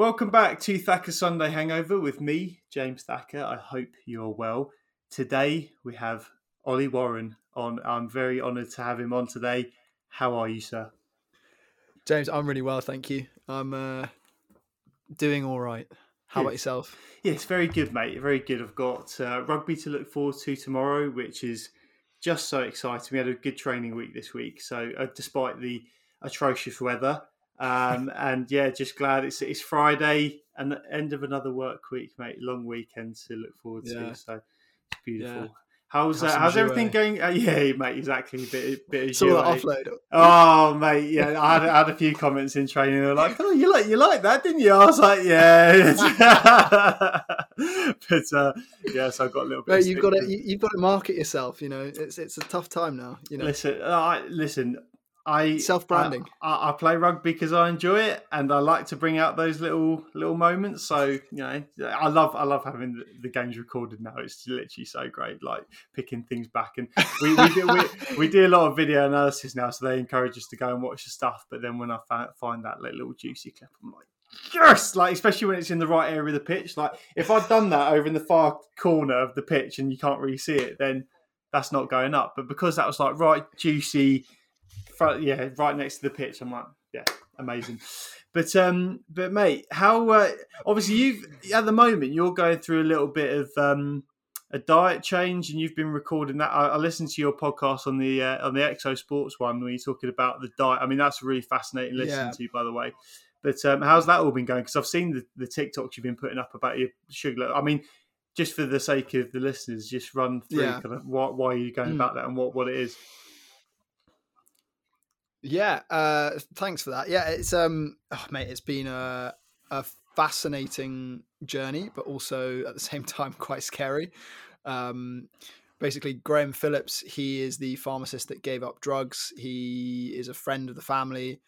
Welcome back to Thacker Sunday Hangover with me, James Thacker. I hope you're well. Today we have Ollie Warren on. I'm very honoured to have him on today. How are you, sir? James, I'm really well, thank you. I'm uh, doing all right. How about yourself? Yes, very good, mate. Very good. I've got uh, rugby to look forward to tomorrow, which is just so exciting. We had a good training week this week, so uh, despite the atrocious weather, um, and yeah, just glad it's it's Friday and the end of another work week, mate. Long weekend to look forward to. Yeah. So it's beautiful. Yeah. How's uh, how's everything going? Uh, yeah, mate, exactly. Bit bit of Saw that offload. Oh, mate, yeah. I had, I had a few comments in training. They're like, "Oh, you like you like that, didn't you?" I was like, "Yeah." but uh, yeah, so I got a little bit. Mate, you've got to you, have got to market yourself. You know, it's it's a tough time now. You know, listen, uh, listen. I self branding. Uh, I, I, play rugby because I enjoy it, and I like to bring out those little little moments. So you know, I love I love having the, the games recorded now. It's literally so great, like picking things back. And we we, do, we, we do a lot of video analysis now, so they encourage us to go and watch the stuff. But then when I find that little juicy clip, I'm like, yes, like especially when it's in the right area of the pitch. Like if I'd done that over in the far corner of the pitch and you can't really see it, then that's not going up. But because that was like right juicy front, yeah, right next to the pitch. I'm like, yeah, amazing. But um, but mate, how uh, obviously you've at the moment you're going through a little bit of um a diet change, and you've been recording that. I, I listened to your podcast on the uh, on the Exo Sports one where you're talking about the diet. I mean, that's really fascinating listening yeah. to, by the way. But um, how's that all been going? Because I've seen the, the TikToks you've been putting up about your sugar. I mean, just for the sake of the listeners, just run through yeah. kind of why, why you're going mm. about that and what, what it is. Yeah, uh, thanks for that. Yeah, it's um, oh, mate, it's been a a fascinating journey, but also at the same time quite scary. Um, basically, Graham Phillips, he is the pharmacist that gave up drugs. He is a friend of the family,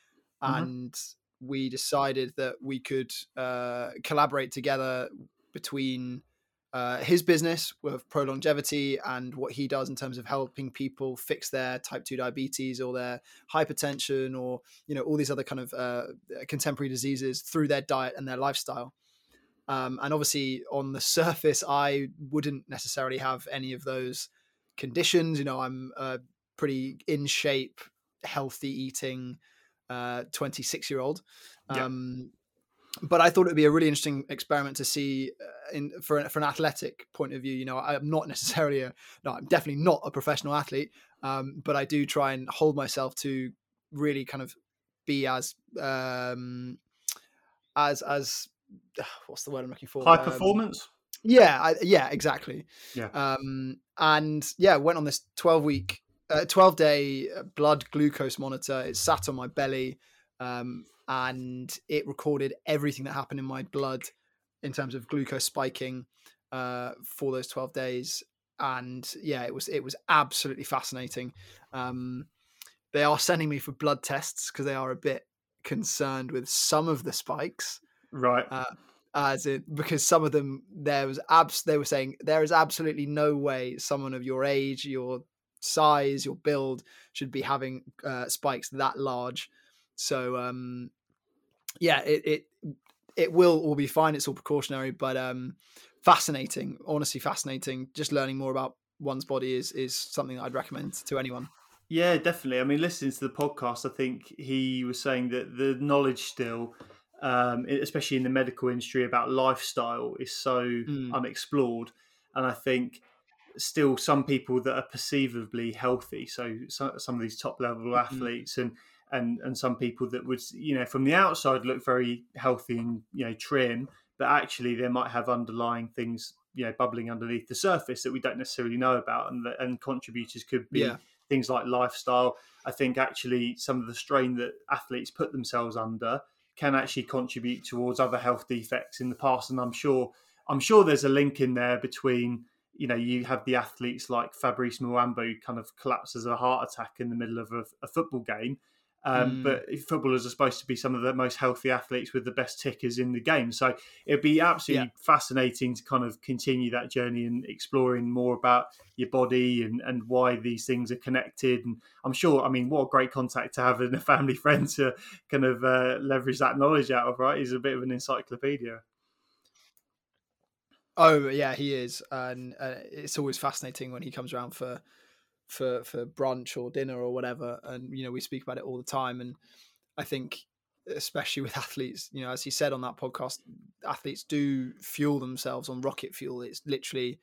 mm-hmm. and we decided that we could uh, collaborate together between uh, his business with pro longevity and what he does in terms of helping people fix their type 2 diabetes or their hypertension or you know all these other kind of uh, contemporary diseases through their diet and their lifestyle. Um, and obviously on the surface i wouldn't necessarily have any of those conditions. You know i'm a pretty in shape healthy eating 26 uh, year old um, but I thought it would be a really interesting experiment to see uh, in for for an athletic point of view. You know, I'm not necessarily a no, I'm definitely not a professional athlete, um, but I do try and hold myself to really kind of be as um, as as what's the word I'm looking for? High um, performance. Yeah, I, yeah, exactly. Yeah. Um, and yeah, went on this 12 week, uh, 12 day blood glucose monitor. It sat on my belly. Um, and it recorded everything that happened in my blood in terms of glucose spiking uh, for those 12 days. And yeah it was it was absolutely fascinating. Um, they are sending me for blood tests because they are a bit concerned with some of the spikes right. uh, as it because some of them there was abs they were saying there is absolutely no way someone of your age your size your build should be having uh, spikes that large. So um, yeah, it, it it will all be fine. It's all precautionary, but um, fascinating. Honestly, fascinating. Just learning more about one's body is is something that I'd recommend to anyone. Yeah, definitely. I mean, listening to the podcast, I think he was saying that the knowledge still, um, especially in the medical industry, about lifestyle is so mm. unexplored, and I think still some people that are perceivably healthy. So, so some of these top level mm-hmm. athletes and and and some people that would you know from the outside look very healthy and you know trim but actually they might have underlying things you know bubbling underneath the surface that we don't necessarily know about and and contributors could be yeah. things like lifestyle i think actually some of the strain that athletes put themselves under can actually contribute towards other health defects in the past and i'm sure i'm sure there's a link in there between you know you have the athletes like fabrice muamba who kind of collapses a heart attack in the middle of a, a football game Um, mm. But footballers are supposed to be some of the most healthy athletes with the best tickers in the game. So it'd be absolutely yeah. fascinating to kind of continue that journey and exploring more about your body and, and why these things are connected. And I'm sure, I mean, what a great contact to have and a family friend to kind of uh, leverage that knowledge out of, right? He's a bit of an encyclopedia. Oh yeah, he is, and uh, it's always fascinating when he comes around for for for brunch or dinner or whatever and you know we speak about it all the time and i think especially with athletes you know as he said on that podcast athletes do fuel themselves on rocket fuel. It's literally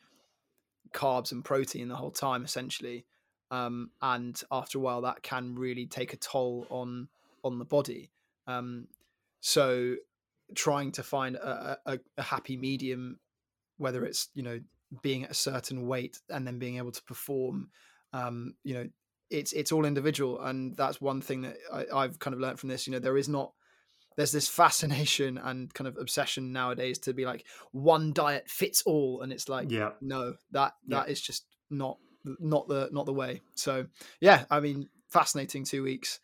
carbs and protein the whole time essentially um, and after a while that can really take a toll on on the body. Um, so trying to find a, a, a happy medium whether it's you know being at a certain weight and then being able to perform um, you know it's it's all individual and that's one thing that I, i've kind of learned from this you know there is not there's this fascination and kind of obsession nowadays to be like one diet fits all and it's like yeah. no that that yeah. is just not not the not the way. So yeah i mean fascinating two weeks.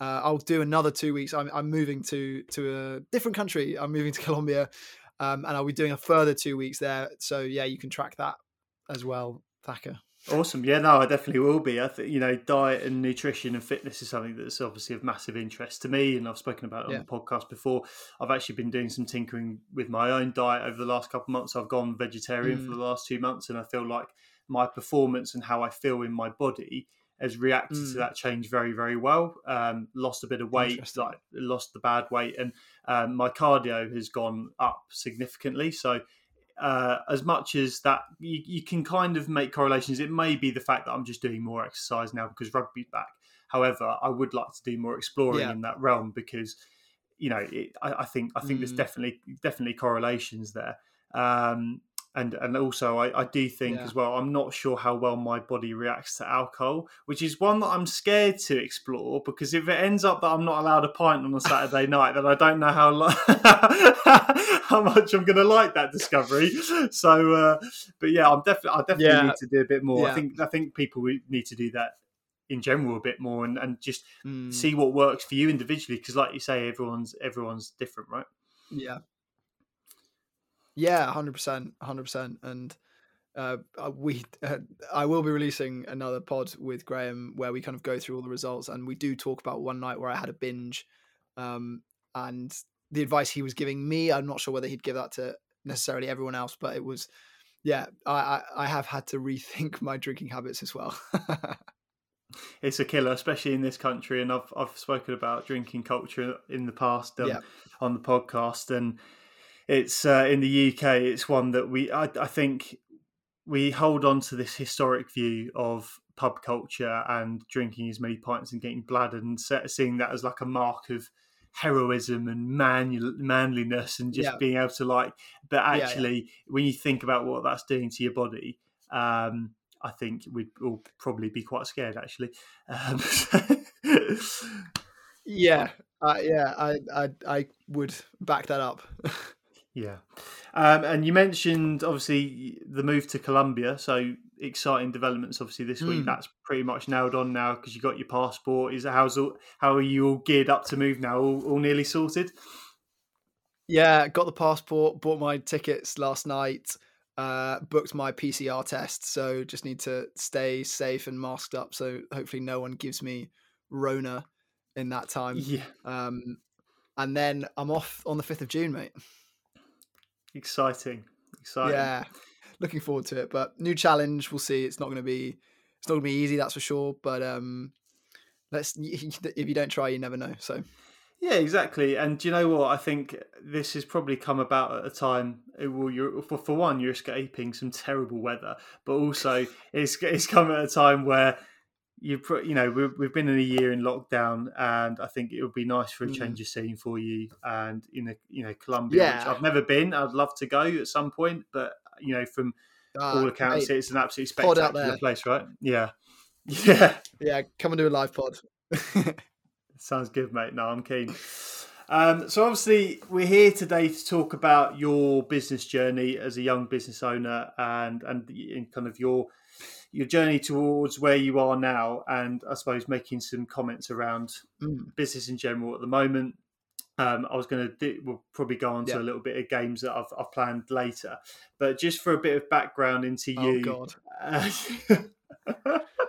Uh, i'll do another two weeks. I'm, I'm moving to to a different country. I'm moving to colombia um, and i'll be doing a further two weeks there. So yeah you can track that as well thacker Awesome. Yeah, no, I definitely will be. I think, you know, diet and nutrition and fitness is something that's obviously of massive interest to me. And I've spoken about it yeah. on the podcast before. I've actually been doing some tinkering with my own diet over the last couple of months. I've gone vegetarian mm. for the last two months. And I feel like my performance and how I feel in my body has reacted mm. to that change very, very well. Um, lost a bit of weight, like lost the bad weight. And um, my cardio has gone up significantly. So, uh, as much as that you, you, can kind of make correlations. It may be the fact that I'm just doing more exercise now because rugby's back. However, I would like to do more exploring yeah. in that realm because you know it, I, I, think I think mm. there's definitely definitely correlations there. Um, and and also I, I do think yeah. as well I'm not sure how well my body reacts to alcohol, which is one that I'm scared to explore because if it ends up that I'm not allowed a pint on a Saturday night, then I don't know how lo- how much I'm going to like that discovery. So, uh, but yeah, I'm definitely I definitely yeah. need to do a bit more. Yeah. I think I think people need to do that in general a bit more and, and just mm. see what works for you individually because like you say everyone's everyone's different right yeah yeah, hundred percent, hundred percent, and uh, uh we uh, I will be releasing another pod with Graham where we kind of go through all the results, and we do talk about one night where I had a binge, um, and the advice he was giving me. I'm not sure whether he'd give that to necessarily everyone else, but it was, yeah, I I, I have had to rethink my drinking habits as well. it's a killer, especially in this country, and I've I've spoken about drinking culture in the past um, yeah. on the podcast, and it's uh, in the UK. It's one that we I, I think we hold on to this historic view of pub culture and drinking as many pints and getting bladdered and seeing that as like a mark of heroism and man- manliness and just yeah. being able to like but actually yeah, yeah. when you think about what that's doing to your body um, i think we'd all probably be quite scared actually um, yeah uh, yeah I, I i would back that up Yeah. Um, and you mentioned obviously the move to Colombia. So exciting developments obviously this week. Mm. That's pretty much nailed on now because you got your passport. Is how's all, how are you all geared up to move now? All, all nearly sorted? Yeah, got the passport, bought my tickets last night, uh, booked my PCR test. So just need to stay safe and masked up. So hopefully no one gives me Rona in that time. Yeah. Um, and then I'm off on the 5th of June, mate. Exciting, exciting. Yeah, looking forward to it. But new challenge. We'll see. It's not going to be. It's not going to be easy. That's for sure. But um, let's. If you don't try, you never know. So. Yeah, exactly. And do you know what? I think this has probably come about at a time. Well, you're for, for one, you're escaping some terrible weather, but also it's it's come at a time where you you know we've, we've been in a year in lockdown and i think it would be nice for a mm. change of scene for you and in a you know colombia yeah. which i've never been i'd love to go at some point but you know from uh, all accounts mate, it's an absolutely spectacular place right? Yeah. Yeah. Yeah come and do a live pod. Sounds good mate. No i'm keen. Um, so obviously we're here today to talk about your business journey as a young business owner and and in kind of your your journey towards where you are now, and I suppose making some comments around Mm. business in general at the moment. Um, I was going to we'll probably go on to a little bit of games that I've, I've planned later, but just for a bit of background into Oh you, God. uh,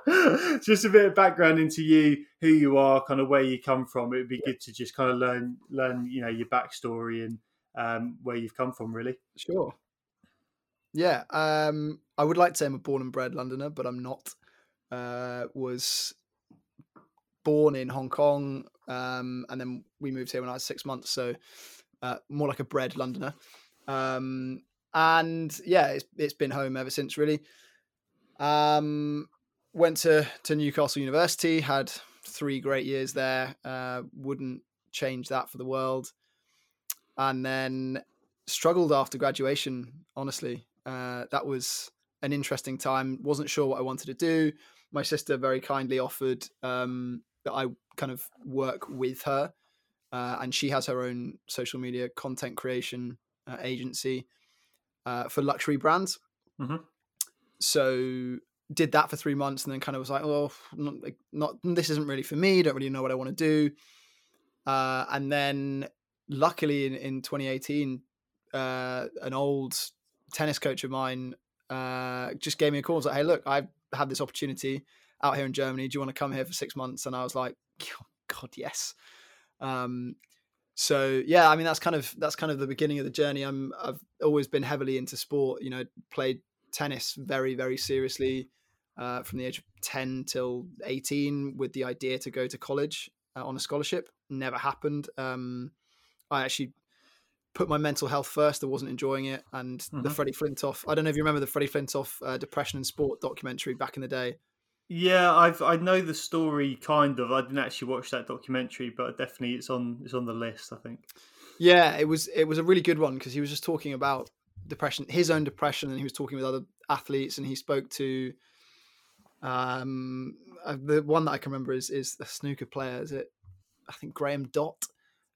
just a bit of background into you, who you are, kind of where you come from. It would be good to just kind of learn, learn, you know, your backstory and um, where you've come from, really. Sure. Yeah. Um, I would like to say I'm a born and bred Londoner, but I'm not. Uh, was born in Hong Kong, um, and then we moved here when I was six months, so uh, more like a bred Londoner. Um, and yeah, it's it's been home ever since, really. Um, went to to Newcastle University, had three great years there. Uh, wouldn't change that for the world. And then struggled after graduation. Honestly, uh, that was an interesting time. wasn't sure what I wanted to do. My sister very kindly offered um, that I kind of work with her, uh, and she has her own social media content creation uh, agency uh, for luxury brands. Mhm. So did that for three months, and then kind of was like, "Oh, not, not this isn't really for me. Don't really know what I want to do." Uh, and then, luckily, in, in 2018, uh, an old tennis coach of mine uh, just gave me a call. and was like, "Hey, look, I've had this opportunity out here in Germany. Do you want to come here for six months?" And I was like, oh, "God, yes." Um, so yeah, I mean that's kind of that's kind of the beginning of the journey. I'm I've always been heavily into sport. You know, played tennis very very seriously uh, from the age of ten till eighteen, with the idea to go to college uh, on a scholarship. Never happened. Um, I actually put my mental health first. I wasn't enjoying it, and the Mhm. Freddie Flintoff. I don't know if you remember the Freddie Flintoff uh, depression and sport documentary back in the day. Yeah, I've I know the story kind of. I didn't actually watch that documentary, but definitely it's on it's on the list. I think. Yeah, it was it was a really good one because he was just talking about depression, his own depression, and he was talking with other athletes, and he spoke to um uh, the one that I can remember is is a snooker player. Is it? I think Graham Dott.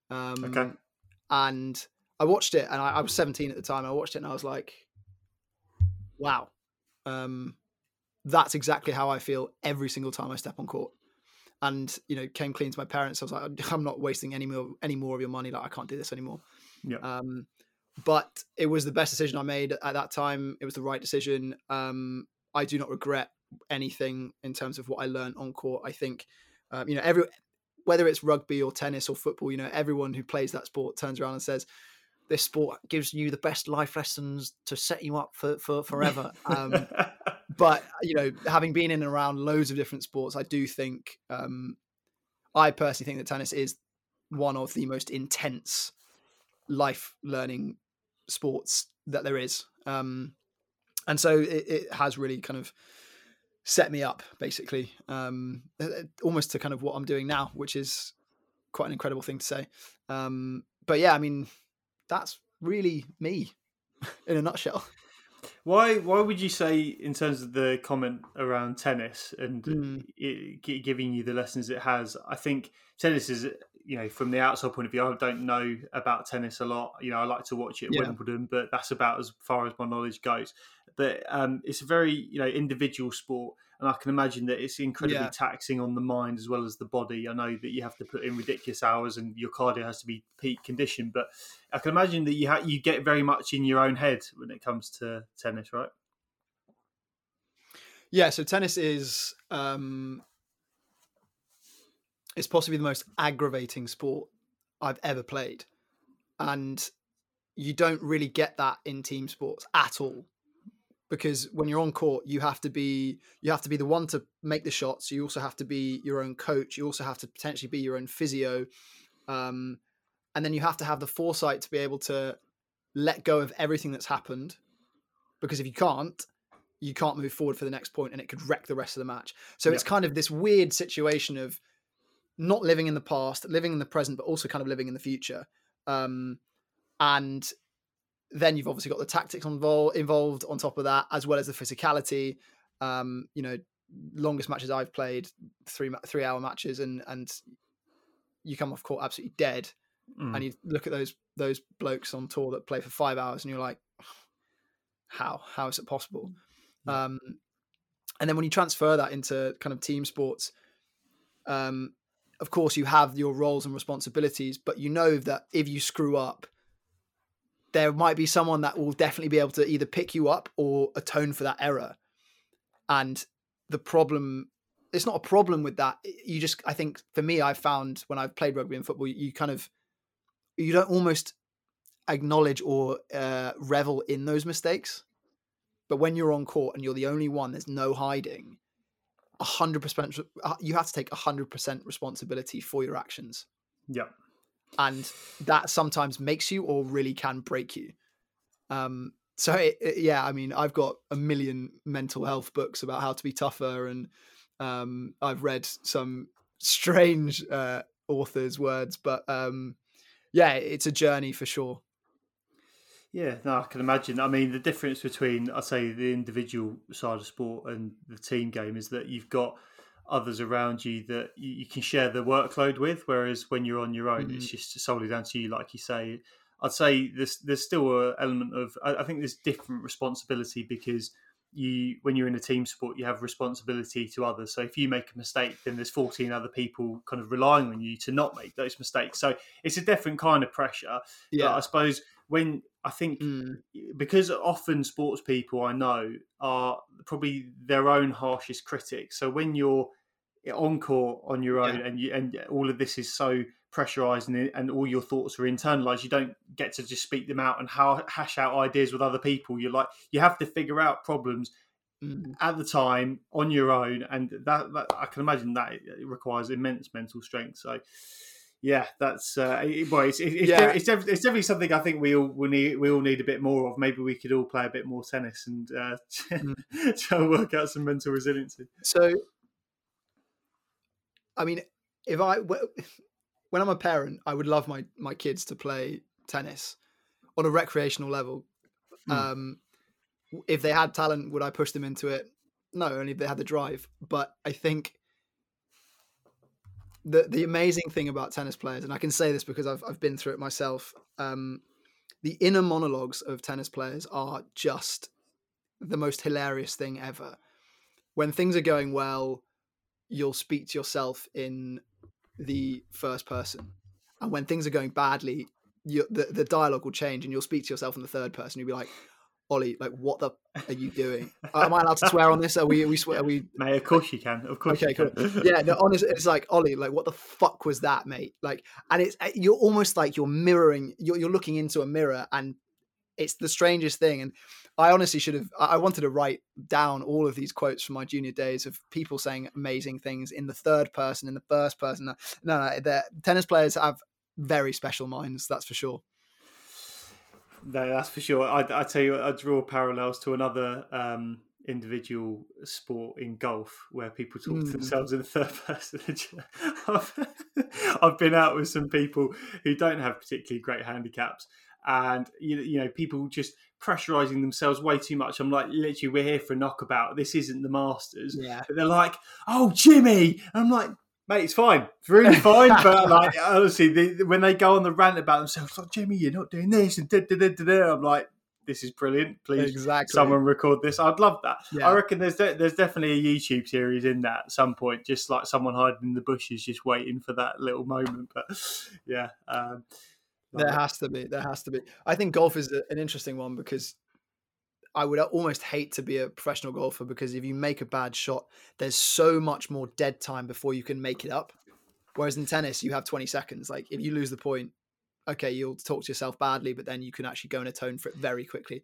Um, Okay. And I watched it, and I, I was 17 at the time. I watched it, and I was like, "Wow, um, that's exactly how I feel every single time I step on court." And you know, came clean to my parents. I was like, "I'm not wasting any more any more of your money. Like, I can't do this anymore." Yeah. Um, but it was the best decision I made at that time. It was the right decision. Um, I do not regret anything in terms of what I learned on court. I think, um, you know, every whether it's rugby or tennis or football, you know, everyone who plays that sport turns around and says, "This sport gives you the best life lessons to set you up for for forever." um, but you know, having been in and around loads of different sports, I do think, um, I personally think that tennis is one of the most intense life learning sports that there is. Um, and so it, it has really kind of set me up basically um, almost to kind of what I'm doing now, which is quite an incredible thing to say. Um, but yeah, I mean, that's really me in a nutshell. Why why would you say in terms of the comment around tennis and Mm. it, gi- giving you the lessons it has? I think tennis is you know from the outside point of view. I don't know about tennis a lot. You know, I like to watch it at Yeah. Wimbledon, but that's about as far as my knowledge goes. But um, it's a very you know individual sport, and I can imagine that it's incredibly Yeah. taxing on the mind as well as the body. I know that you have to put in ridiculous hours, and your cardio has to be peak condition. But I can imagine that you ha- you get very much in your own head when it comes to tennis, right? Yeah, so tennis is um it's possibly the most aggravating sport I've ever played. And you don't really get that in team sports at all. Because when you're on court, you have to be you have to be the one to make the shots. You also have to be your own coach. You also have to potentially be your own physio. Um, and then you have to have the foresight to be able to let go of everything that's happened. Because if you can't, you can't move forward for the next point and it could wreck the rest of the match. So it's kind of this weird situation of not living in the past, living in the present, but also kind of living in the future. Um, and then you've obviously got the tactics involved involved on top of that, as well as the physicality. Um, you know, longest matches I've played three three hour matches, and and you come off court absolutely dead, Mm. and you look at those those blokes on tour that play for five hours, and you're like, how how is it possible? Yeah. Um, and then when you transfer that into kind of team sports, um, of course you have your roles and responsibilities, but you know that if you screw up, there might be someone that will definitely be able to either pick you up or atone for that error. And the problem, it's not a problem with that. You just, I think for me, I've found when I've played rugby and football, you kind of, you don't almost acknowledge or uh, revel in those mistakes. But when you're on court and you're the only one, there's no hiding. Hundred percent, uh, you have to take hundred percent responsibility for your actions. yeah and that sometimes makes you or really can break you. Um, so it, it, yeah, I mean, I've got a million mental health books about how to be tougher, and um, I've read some strange uh, authors' words, but um, yeah, it's a journey for sure. Yeah, no, I can imagine. I mean, the difference between, I say, the individual side of sport and the team game is that you've got others around you that you, can share the workload with. Whereas when you're on your own, mm-hmm. it's just solely down to you, like you say. I'd say there's there's still an element of I, I think there's different responsibility because you when you're in a team sport you have responsibility to others so if you make a mistake then there's 14 other people kind of relying on you to not make those mistakes so it's a different kind of pressure yeah i suppose when i think mm. because often sports people i know are probably their own harshest critics so when you're on court on your own yeah. and you and all of this is so pressurized and, and all your thoughts are internalized you don't get to just speak them out and how, hash out ideas with other people you're like you have to figure out problems mm. at the time on your own and that, that i can imagine that it requires immense mental strength so yeah, that's uh, well, it's, it's, yeah. it's, it's, definitely something I think we all we need we all need a bit more of. Maybe we could all play a bit more tennis and uh, mm. try and work out some mental resiliency. So, I mean, if I when I'm a parent, I would love my my kids to play tennis on a recreational level. Hmm. Um, if they had talent, would I push them into it? No, only if they had the drive. But I think the the amazing thing about tennis players, and I can say this because I've I've been through it myself. Um, the inner monologues of tennis players are just the most hilarious thing ever. When things are going well, you'll speak to yourself in the first person, and when things are going badly, you, the the dialogue will change, and you'll speak to yourself in the third person. You'll be like, "Ollie, like, what the are you doing? Am I allowed to swear on this? Are we? Are we swear? Are we? Mate, of course you can. Of course. Okay, cool. Yeah, no, honestly, it's like Ollie, like, what the fuck was that, mate? Like, and it's eh, you're almost like you're mirroring. You're you're looking into a mirror, and it's the strangest thing. And I honestly should have. I wanted to write down all of these quotes from my junior days of people saying amazing things in the third person, in the first person. No, no, the tennis players have very special minds. That's for sure. No, that's for sure. I, I tell you, I draw parallels to another um, individual sport in golf where people talk mm. to themselves in the third person. I've, I've been out with some people who don't have particularly great handicaps, and you, you know people just pressurizing themselves way too much. I'm like, literally, we're here for a knockabout. This isn't the Masters. Yeah. But they're like, oh, Jimmy. I'm like, mate, it's fine. It's really fine. but like, honestly, they, when they go on the rant about themselves, like, Jimmy, you're not doing this, and da, da, da, da, I'm like, this is brilliant. Please, exactly. someone record this. I'd love that. Yeah. I reckon there's de- there's definitely a YouTube series in that at some point, just like someone hiding in the bushes, just waiting for that little moment. But yeah. Um, there has to be. There has to be. I think golf is an interesting one because I would almost hate to be a professional golfer because if you make a bad shot, there's so much more dead time before you can make it up. Whereas in tennis, you have 20 seconds. Like if you lose the point, okay, you'll talk to yourself badly, but then you can actually go and atone for it very quickly.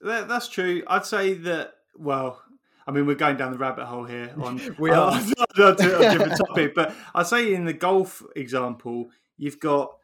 That, that's true. I'd say that. Well, I mean, we're going down the rabbit hole here on we are on, on, on, on a different topic, but I'd say in the golf example, you've got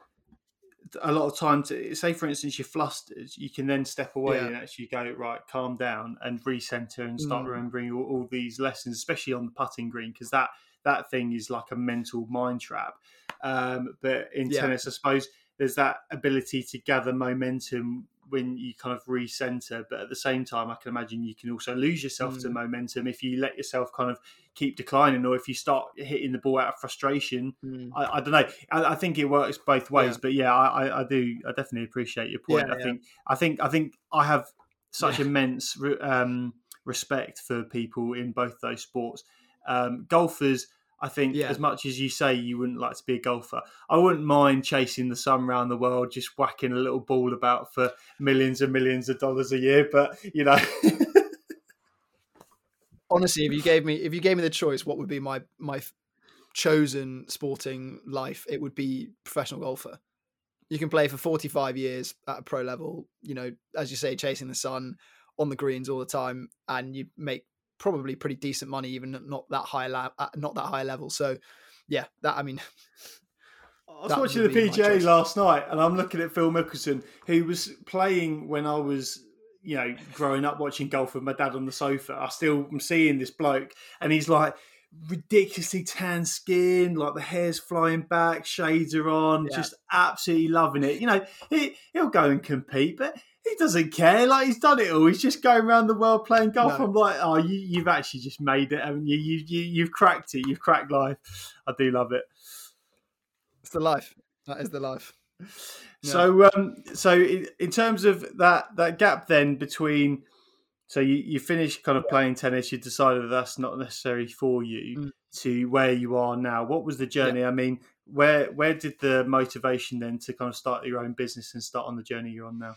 a lot of time to say for instance you're flustered you can then step away yeah. and actually go right calm down and recenter and start mm. remembering all, all, these lessons especially on the putting green because that that thing is like a mental mind trap um, but in yeah. tennis i suppose there's that ability to gather momentum when you kind of recenter. But at the same time, I can imagine you can also lose yourself mm. to momentum if you let yourself kind of keep declining, or if you start hitting the ball out of frustration. Mm. I, I, don't know. I, I, think it works both ways. Yeah. But yeah, I, I, do. I definitely appreciate your point. Yeah, I yeah. think. I think. I think I have such immense. Um, respect for people in both those sports. Um, golfers, I think, Yeah. as much as you say you wouldn't like to be a golfer, I wouldn't mind chasing the sun around the world, just whacking a little ball about for millions and millions of dollars a year. But you know, honestly, if you gave me if you gave me the choice, what would be my my chosen sporting life? It would be professional golfer. You can play for forty five years at a pro level. You know, as you say, chasing the sun on the greens all the time, and you make probably pretty decent money, even not that high la- uh, not that high level. So, yeah, that I mean, I was watching the PGA last night, and I'm looking at Phil Mickelson, who was playing when I was, you know, growing up watching golf with my dad on the sofa. I still am seeing this bloke, and he's like ridiculously tan skin, like the hair's flying back, shades are on, Yeah. just absolutely loving it. You know, he he'll go and compete, but. He doesn't care. Like he's done it all. He's just going around the world playing golf. No. I'm like, oh, you, you've actually just made it, haven't you? You, you? You've cracked it. You've cracked life. I do love it. it's the life. That is the life. Yeah. So, um, so in, in terms of that that gap then between, so you, you finished kind of playing tennis, you decided that's not necessary for you Mm. to where you are now. What was the journey? I mean, where where did the motivation then to kind of start your own business and start on the journey you're on now?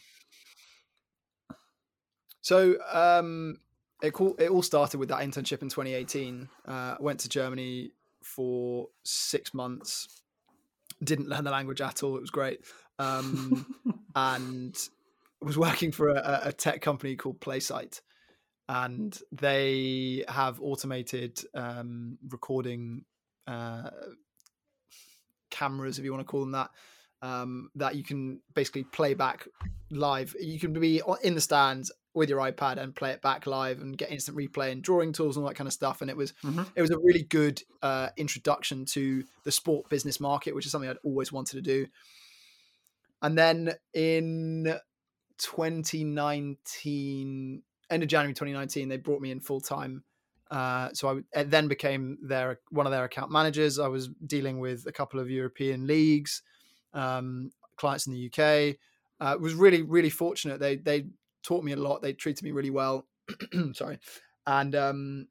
So um, it all, it all started with that internship in 2018. Uh, I went to Germany for six months. Didn't learn the language at all. It was great, um, and was working for a, a tech company called Playsight, and they have automated um, recording uh, cameras, if you want to call them that, um, that you can basically play back live. You can be in the stands with your iPad and play it back live and get instant replay and drawing tools and all that kind of stuff. And it was Mhm. it was a really good uh, introduction to the sport business market, which is something I'd always wanted to do. And then in 2019, end of January 2019, they brought me in full time. Uh, so I then became their one of their account managers. I was dealing with a couple of European leagues, um, clients in the UK. Uh, was really really fortunate. They they taught me a lot. They treated me really well. Sorry, and um,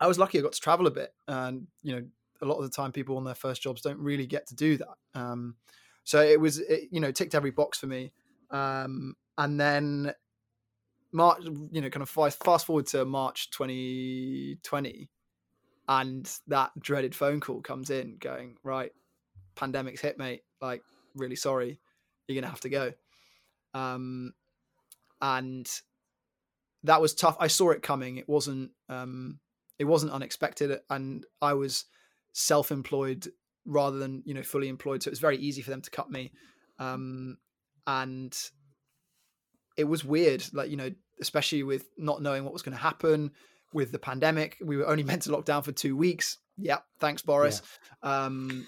I was lucky. I got to travel a bit, and you know, a lot of the time, people on their first jobs don't really get to do that. Um, so it was, it, you know, ticked every box for me. Um, and then March, you know, kind of fast, forward to March 2020, and that dreaded phone call comes in, going right, pandemic's hit, mate. Like, really sorry, you're gonna have to go. Um, and that was tough. I saw it coming. It wasn't. Um, it wasn't unexpected, and I was self-employed rather than you know fully employed, so it was very easy for them to cut me. Um, and it was weird, like you know, especially with not knowing what was going to happen with the pandemic. We were only meant to lock down for two weeks. Yeah, thanks, Boris. Um,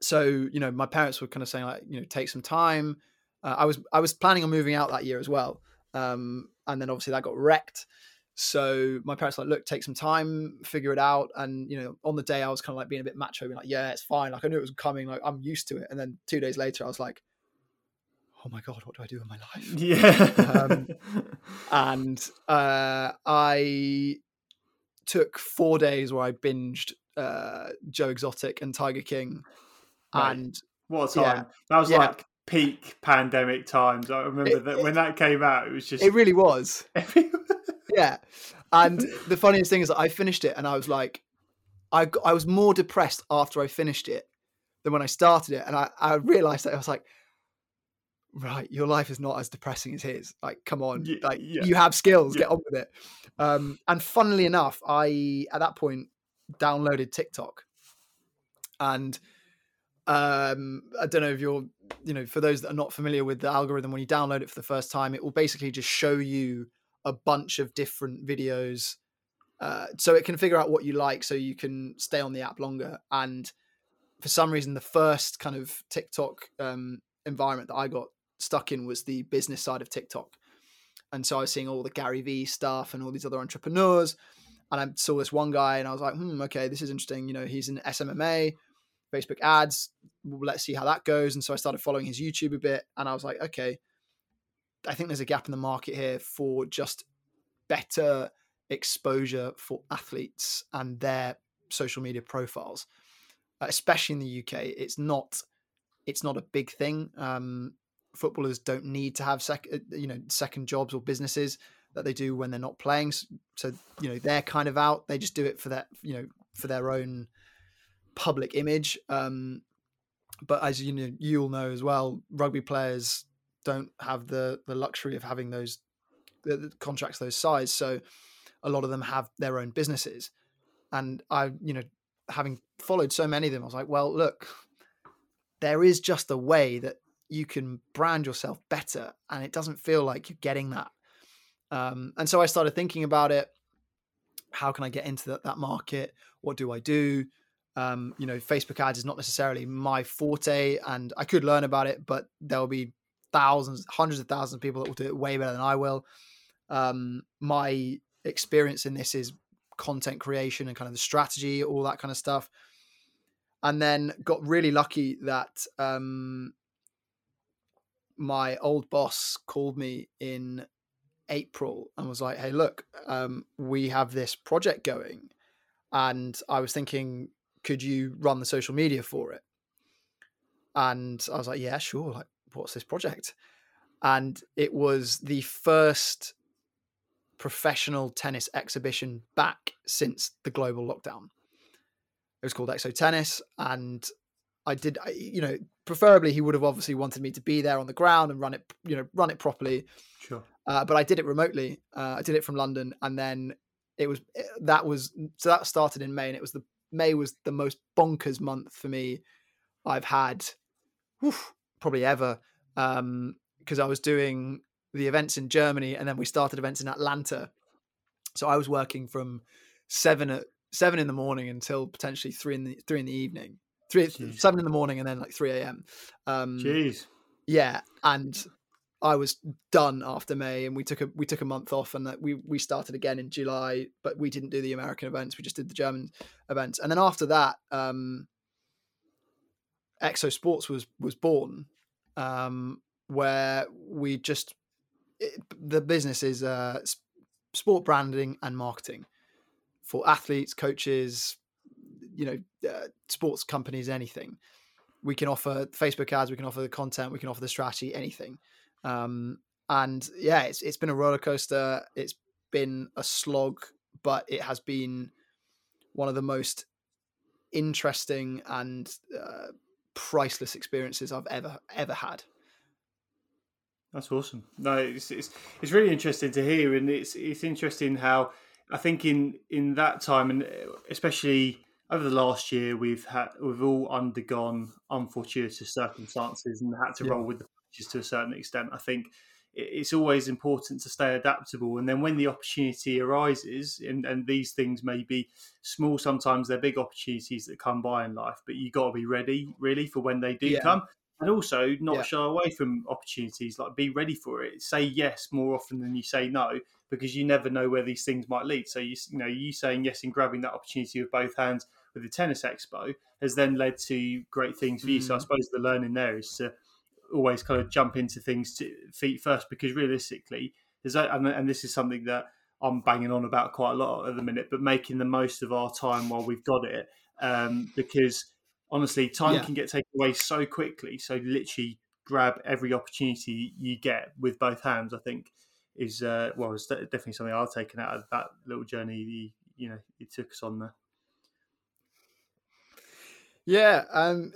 so you know, my parents were kind of saying like, you know, take some time. Uh, I was I was planning on moving out that year as well, um, and then obviously that got wrecked. So my parents were like, look, take some time, figure it out. And you know, on the day I was kind of like being a bit macho, being like, yeah, it's fine. Like I knew it was coming. Like I'm used to it. And then two days later, I was like, oh my god, what do I do with my life? Yeah. Um, and uh, I took four days where I binged uh, Joe Exotic and Tiger King, Right. and what a yeah. time. That was Yeah. like peak pandemic times. I remember It- that when that came out, it was just it really was. yeah. And the funniest thing is that I finished it and I was like, I I was more depressed after I finished it than when I started it. And I, I realized that I was like, right, your life is not as depressing as his. Like, come on, Ye- like yeah. you have skills, Yeah. get on with it. Um, and funnily enough, I, at that point, downloaded TikTok and um i don't know if you're you know for those that are not familiar with the algorithm when you download it for the first time it will basically just show you a bunch of different videos uh, so it can figure out what you like so you can stay on the app longer and for some reason the first kind of tiktok um, environment that i got stuck in was the business side of tiktok and so i was seeing all the gary vee stuff and all these other entrepreneurs and i saw this one guy and i was like hmm okay this is interesting you know he's an smma facebook ads let's see how that goes and so i started following his youtube a bit and i was like okay I think there's a gap in the market here for just better exposure for athletes and their social media profiles, uh, especially in the UK. It's not it's not a big thing. Um, footballers don't need to have sec- uh, you know second jobs or businesses that they do when they're not playing. So you know they're kind of out. They just do it for that you know for their own public image. Um, but as you know, you'll know as well, rugby players don't have the the luxury of having those the, the contracts those size. So a lot of them have their own businesses, and I you know having followed so many of them, I was like, well, look, there is just a way that you can brand yourself better, and it doesn't feel like you're getting that. Um, and so I started thinking about it. How can I get into that, that market? What do I do? Um, you know, Facebook ads is not necessarily my forte, and I could learn about it, but there'll be thousands, hundreds of thousands of people that will do it way better than I will. Um, my experience in this is content creation and kind of the strategy, all that kind of stuff. And then got really lucky that um, my old boss called me in April and was like, "Hey, look, um, we have this project going," and I was thinking, could you run the social media for it? And I was like, yeah, sure. Like, what's this project? And it was the first professional tennis exhibition back since the global lockdown. It was called Exo Tennis, and I did, you know, preferably he would have obviously wanted me to be there on the ground and run it, you know, run it properly. Sure. Uh, but I did it remotely. Uh, I did it from London, and then it was eh, that was so that started in May, and it was the May was the most bonkers month for me I've had probably ever because um, I was doing the events in Germany and then we started events in Atlanta. So I was working from seven at seven in the morning until potentially three in the three in the evening, three Jeez. seven in the morning and then like three a.m. Um, Jeez. Yeah, and I was done after May, and we took a we took a month off, and we we started again in July. But we didn't do the American events; we just did the German events. And then after that, um, Exo Sports was was born, um, where we just it, the business is uh, sport branding and marketing for athletes, coaches, you know, uh, sports companies, anything. We can offer Facebook ads, we can offer the content, we can offer the strategy, anything. Um, and yeah, it's it's been a roller coaster. It's been a slog, but it has been one of the most interesting and uh, priceless experiences I've ever ever had. That's awesome. No, it's, it's it's really interesting to hear, and it's it's interesting how I think in in that time, and especially over the last year, we've had we've all undergone unfortuitous circumstances and had to yeah. roll with the to a certain extent. I think it's always important to stay adaptable. And then when the opportunity arises, and, and these things may be small, sometimes they're big opportunities that come by in life, but you've got to be ready really for when they do yeah. come. And also not yeah. shy away from opportunities, like be ready for it. Say yes more often than you say no, because you never know where these things might lead. So you, you know, you saying yes and grabbing that opportunity with both hands with the tennis expo has then led to great things for you. So I mm. suppose the learning there is to always kind of jump into things to feet first because realistically, there's and, and this is something that I'm banging on about quite a lot at the minute, but making the most of our time while we've got it, um, because honestly, time yeah. can get taken away so quickly. So literally grab every opportunity you get with both hands. I think is uh, well, it's definitely something I've taken out of that little journey. You know, it took us on there. Yeah, um,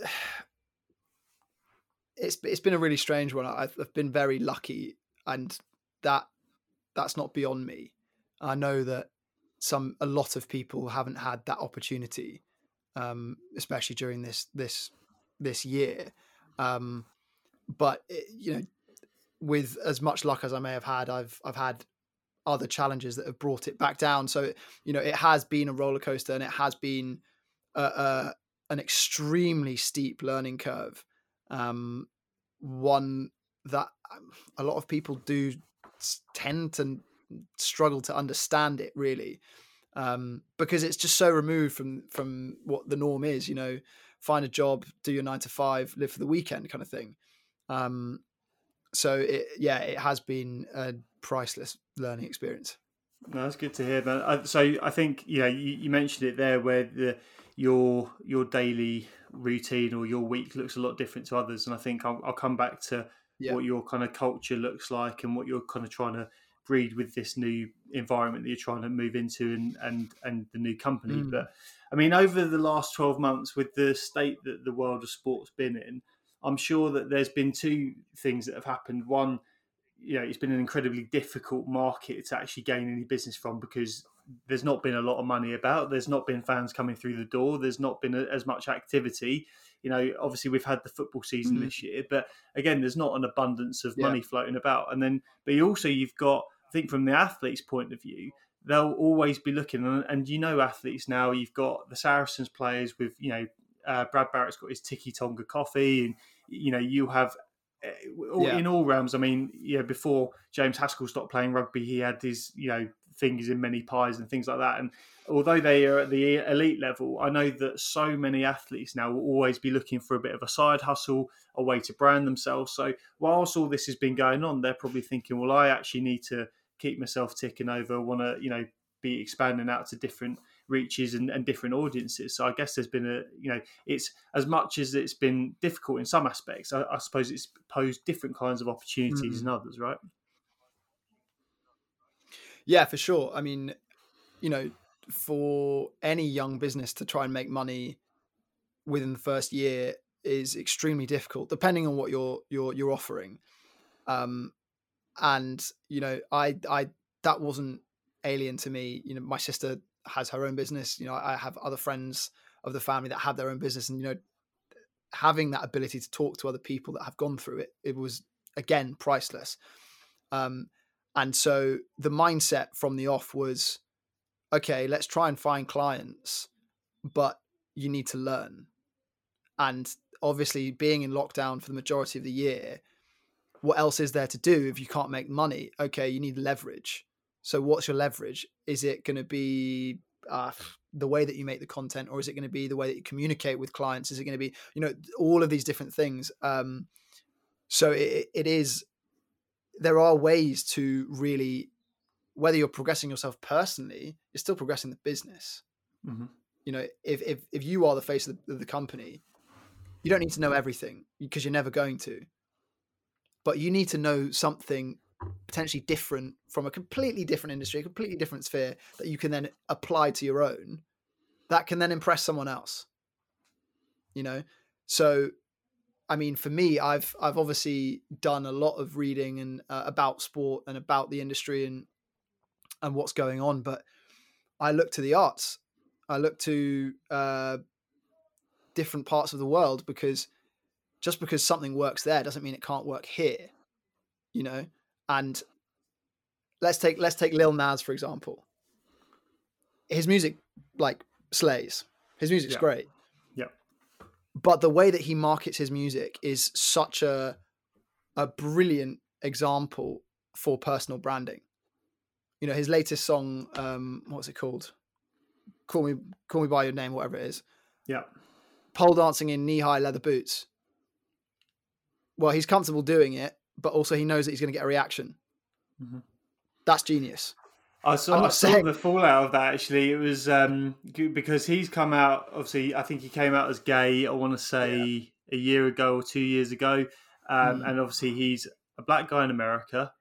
it's it's been a really strange one. I've, I've been very lucky, and that that's not beyond me. I know that some a lot of people haven't had that opportunity, um, especially during this this this year. Um, but it, you know, with as much luck as I may have had, I've I've had other challenges that have brought it back down. So you know, it has been a roller coaster, and it has been a, a, an extremely steep learning curve um, one that um, a lot of people do tend to struggle to understand it really um, because it's just so removed from from what the norm is you know find a job do your nine to five live for the weekend kind of thing um, so it, yeah it has been a priceless learning experience No, that's good to hear, man. So I think you know you, you mentioned it there, where the your your daily routine or your week looks a lot different to others, and I think I'll, I'll come back to yeah. what your kind of culture looks like and what you're kind of trying to breed with this new environment that you're trying to move into and and and the new company. Mm. But I mean, over the last twelve months, with the state that the world of sport's been in, I'm sure that there's been two things that have happened. One, you know, it's been an incredibly difficult market to actually gain any business from because there's not been a lot of money about. There's not been fans coming through the door. There's not been a, as much activity. You know, obviously we've had the football season mm-hmm. this year, but again, there's not an abundance of yeah. money floating about. And then, but also you've got, I think, from the athlete's point of view, they'll always be looking. And, and you know, athletes now, you've got the Saracens players with, you know, uh, Brad Barritt's got his Tiki Tonga coffee, and you know, you have eh, in all realms. I mean, yeah, before James Haskell stopped playing rugby, he had his you know fingers in many pies and things like that. And although they are at the elite level, I know that so many athletes now will always be looking for a bit of a side hustle, a way to brand themselves. So whilst all this has been going on, they're probably thinking, well, I actually need to keep myself ticking over, want to, you know, be expanding out to different reaches and, and, different audiences. So I guess there's been a, you know, it's as much as it's been difficult in some aspects, I, I suppose it's posed different kinds of opportunities mm. in others, right? Yeah, for sure. I mean, you know, for any young business to try and make money within the first year is extremely difficult, depending on what you're you're you're offering. Um, and you know, I I that wasn't alien to me. You know, my sister has her own business. You know, I have other friends of the family that have their own business, and you know, having that ability to talk to other people that have gone through it, it was again priceless. Um, and so the mindset from the off was, okay, let's try and find clients, but you need to learn. And obviously, being in lockdown for the majority of the year, what else is there to do if you can't make money? Okay, you need leverage. So, what's your leverage? Is it going to be uh, the way that you make the content, or is it going to be the way that you communicate with clients? Is it going to be, you know, all of these different things? Um, so, it, it is there are ways to really whether you're progressing yourself personally you're still progressing the business. Mm-hmm. you know if, if if you are the face of the, of the company you don't need to know everything because you're never going to. But you need to know something potentially different from a completely different industry a completely different sphere that you can then apply to your own that can then impress someone else. You know? So I mean, for me, I've I've obviously done a lot of reading and uh, about sport and about the industry and and what's going on, but I look to the arts. I look to uh, different parts of the world because just because something works there doesn't mean it can't work here, you know. And let's take let's take Lil Nas for example. His music like slays. His music's yeah. great but the way that he markets his music is such a a brilliant example for personal branding. You know, his latest song, um, what's it called? Call me, call me by your name, whatever it is. Yeah. Pole dancing in knee-high leather boots. Well, he's comfortable doing it, but also he knows that he's going to get a reaction. Mm-hmm. That's genius. I saw, I saw the fallout of that actually. It was um, because he's come out. Obviously, I think he came out as gay. I want to say yeah. a year ago or two years ago, um, mm. and obviously he's a black guy in America,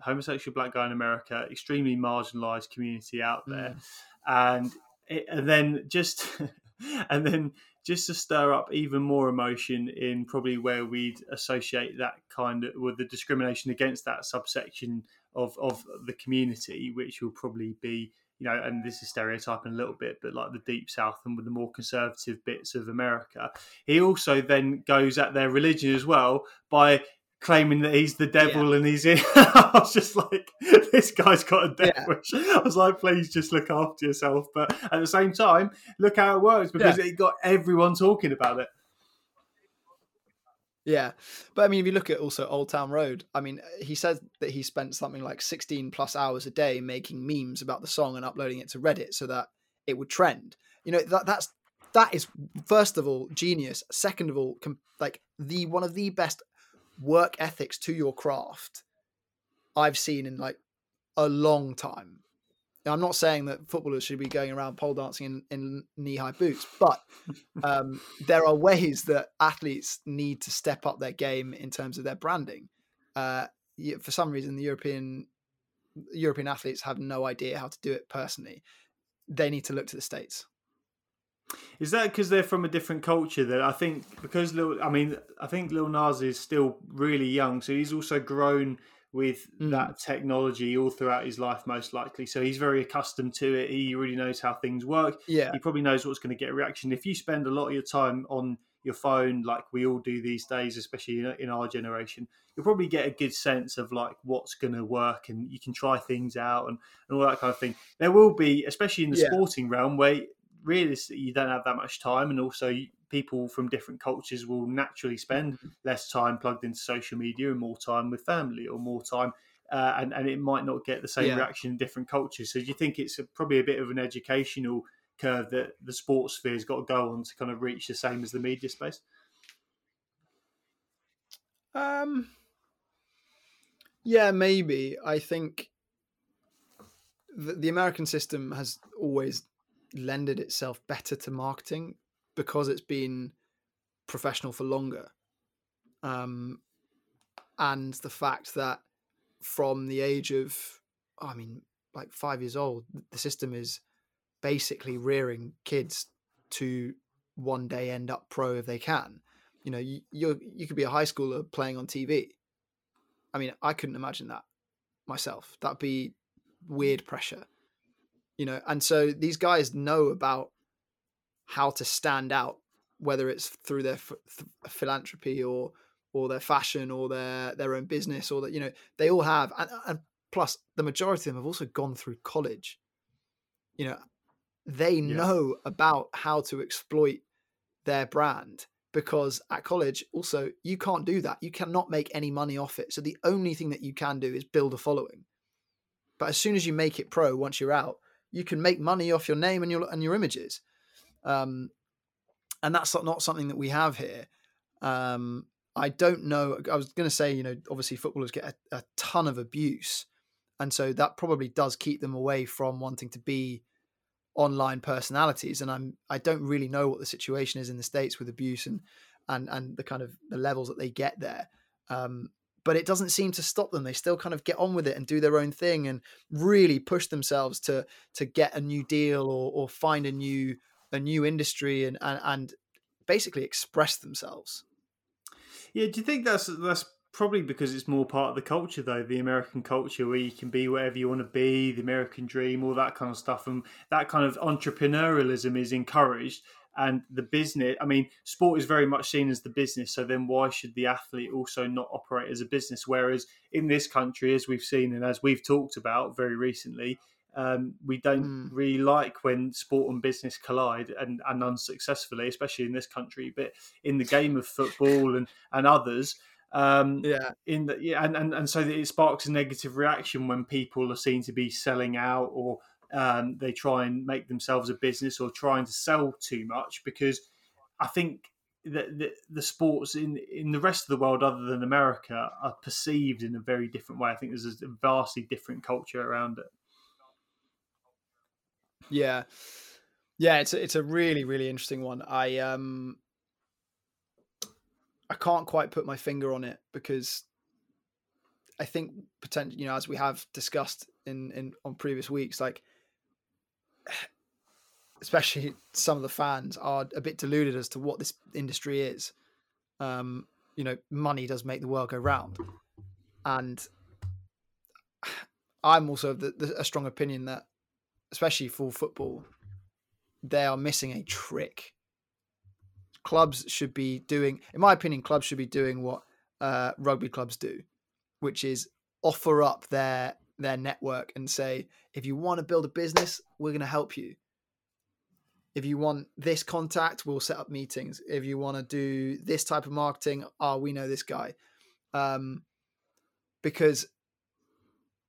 homosexual black guy in America, extremely marginalized community out there, mm. and it, and then just and then just to stir up even more emotion in probably where we'd associate that kind of with the discrimination against that subsection of of the community, which will probably be you know, and this is stereotyping a little bit, but like the deep south and with the more conservative bits of America. He also then goes at their religion as well by claiming that he's the devil yeah. and he's in. I was just like, this guy's got a death yeah. wish. I was like, please just look after yourself. But at the same time, look how it works because yeah. it got everyone talking about it. Yeah, but I mean, if you look at also Old Town Road, I mean, eh, he said that he spent something like 16 plus hours a day making memes about the song and uploading it to Reddit so that it would trend. You know, that that's that is first of all genius. Second of all, com- like the one of the best work ethics to your craft I've seen in like a long time. I'm not saying that footballers should be going around pole dancing in, in knee high boots, but um, there are ways that athletes need to step up their game in terms of their branding. Uh, for some reason, the European European athletes have no idea how to do it personally. They need to look to the states. Is that because they're from a different culture? That I think because Lil, I mean, I think Lil Nas is still really young, so he's also grown with mm. that technology all throughout his life, most likely. So he's very accustomed to it. He really knows how things work. Yeah, he probably knows what's going to get a reaction. If you spend a lot of your time on your phone, like we all do these days, especially in, our generation, you'll probably get a good sense of like what's going to work, and you can try things out and, and all that kind of thing. There will be, especially in the yeah. sporting realm, where realistically you don't have that much time, and also people from different cultures will naturally spend mm-hmm. less time plugged into social media and more time with family or more time. Uh, and, and it might not get the same yeah. reaction in different cultures. So, do you think it's a, probably a bit of an educational curve that the sports sphere's got to go on to kind of reach the same as the media space? Um, yeah, maybe. I think the, the American system has always lended itself better to marketing because it's been professional for longer. Um, and the fact that from the age of, I mean, like five years old, the system is basically rearing kids to one day end up pro if they can. You know, you you you could be a high schooler playing on TV. I mean, I couldn't imagine that myself. That'd be weird pressure. You know, and so these guys know about how to stand out, whether it's through their f- philanthropy or or their fashion or their their own business or that you know they all have, and, and plus the majority of them have also gone through college. You know, they yeah. know about how to exploit their brand because at college also you can't do that you cannot make any money off it so the only thing that you can do is build a following but as soon as you make it pro once you're out you can make money off your name and your and your images um, and that's not something that we have here. Um, I don't know. I was going to say, you know, obviously footballers get a, a, ton of abuse, and so that probably does keep them away from wanting to be online personalities. And I'm I don't really know what the situation is in the states with abuse and and and the kind of the levels that they get there. Um, but it doesn't seem to stop them. They still kind of get on with it and do their own thing and really push themselves to to get a new deal or or find a new a new industry and, and, and basically express themselves. Yeah, do you think that's that's probably because it's more part of the culture though, the American culture where you can be whatever you want to be, the American dream, all that kind of stuff, and that kind of entrepreneurialism is encouraged. And the business, I mean, sport is very much seen as the business. So then, why should the athlete also not operate as a business? Whereas in this country, as we've seen and as we've talked about very recently, um, we don't mm. really like when sport and business collide and, and unsuccessfully, especially in this country. But in the game of football and, and others, um, yeah, in the, yeah, and, and and so it sparks a negative reaction when people are seen to be selling out or um, they try and make themselves a business or trying to sell too much because I think that the, the, sports in in the rest of the world other than America are perceived in a very different way. I think there's a vastly different culture around it. Yeah, yeah, it's a, it's a really really interesting one. I um I can't quite put my finger on it because I think potentially you know as we have discussed in in on previous weeks, like especially some of the fans are a bit deluded as to what this industry is. Um, you know, money does make the world go round, and I'm also of the, the, a strong opinion that especially for football, they are missing a trick. Clubs should be doing, in my opinion, clubs should be doing what uh, rugby clubs do, which is offer up their their network and say, if you want to build a business, we're going to help you. If you want this contact, we'll set up meetings. If you want to do this type of marketing, oh, we know this guy. Um, because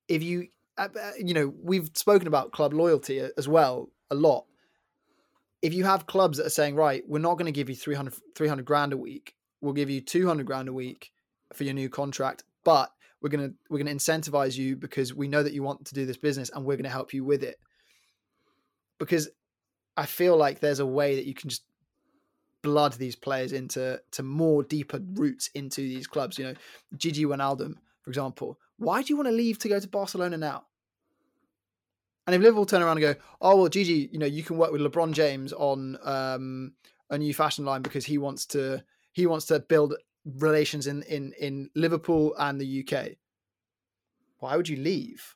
if you Uh, uh, you know, we've spoken about club loyalty uh, as well a lot. If you have clubs that are saying, right, we're not going to give you 300, 300 grand a week, we'll give you 200 grand a week for your new contract, but we're gonna we're gonna incentivize you because we know that you want to do this business and we're gonna help you with it. Because i feel like there's a way that you can just blood these players into to more deeper roots into these clubs you know. Gigi wijnaldum for example why do you want to leave to go to barcelona now and if Liverpool turn around and go, oh well, Gigi, you know, you can work with LeBron James on um, a new fashion line because he wants to he wants to build relations in in in Liverpool and the UK. Why would you leave?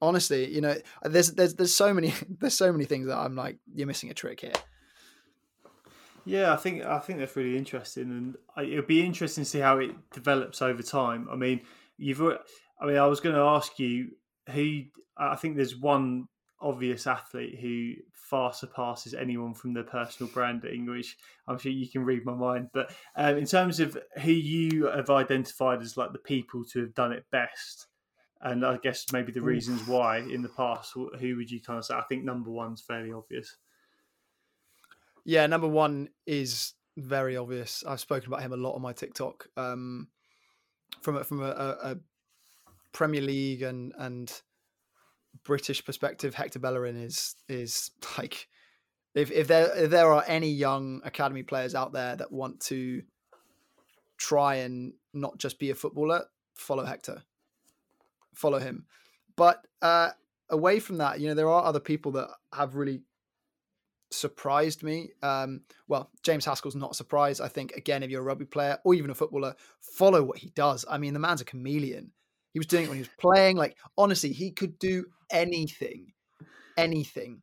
Honestly, you know, there's there's there's so many there's so many things that I'm like, you're missing a trick here. Yeah, I think I think that's really interesting, and it'll be interesting to see how it develops over time. I mean, you've, I mean, I was going to ask you who I think there's one obvious athlete who far surpasses anyone from the personal branding, which I'm sure you can read my mind. But um, in terms of who you have identified as like the people to have done it best, and I guess maybe the reasons why in the past, who would you kind of say? I think number one's fairly obvious. Yeah, number one is very obvious. I've spoken about him a lot on my TikTok. Um, from a, from a, a Premier League and and British perspective, Hector Bellerin is is like if if there if there are any young academy players out there that want to try and not just be a footballer, follow Hector, follow him. But uh, away from that, you know, there are other people that have really surprised me. Um, well, James Haskell's not a surprise. I think again, if you're a rugby player or even a footballer, follow what he does. I mean, the man's a chameleon. He was doing it when he was playing. Like honestly, he could do anything, anything.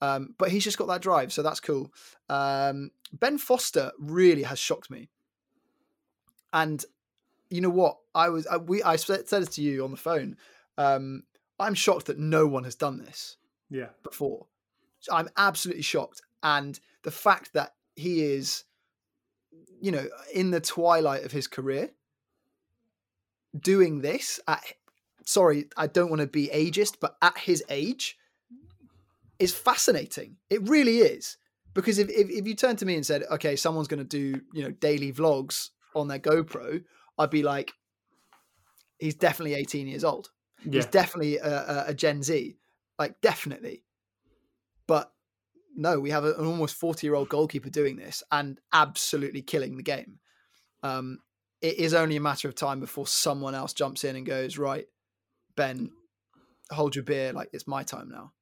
Um, but he's just got that drive, so that's cool. Um, ben Foster really has shocked me, and you know what? I was I, we I said this to you on the phone. Um, I'm shocked that no one has done this. Yeah. Before, I'm absolutely shocked, and the fact that he is, you know, in the twilight of his career, doing this at sorry, I don't want to be ageist, but at his age is fascinating. It really is. Because if, if, if you turn to me and said, okay, someone's going to do, you know, daily vlogs on their GoPro, I'd be like, he's definitely 18 years old. Yeah. He's definitely a, a, Gen Z. Like, definitely. No, we have an almost 40 year old goalkeeper doing this and absolutely killing the game. Um, it is only a matter of time before someone else jumps in and goes, right, Ben, hold your beer. Like it's my time now.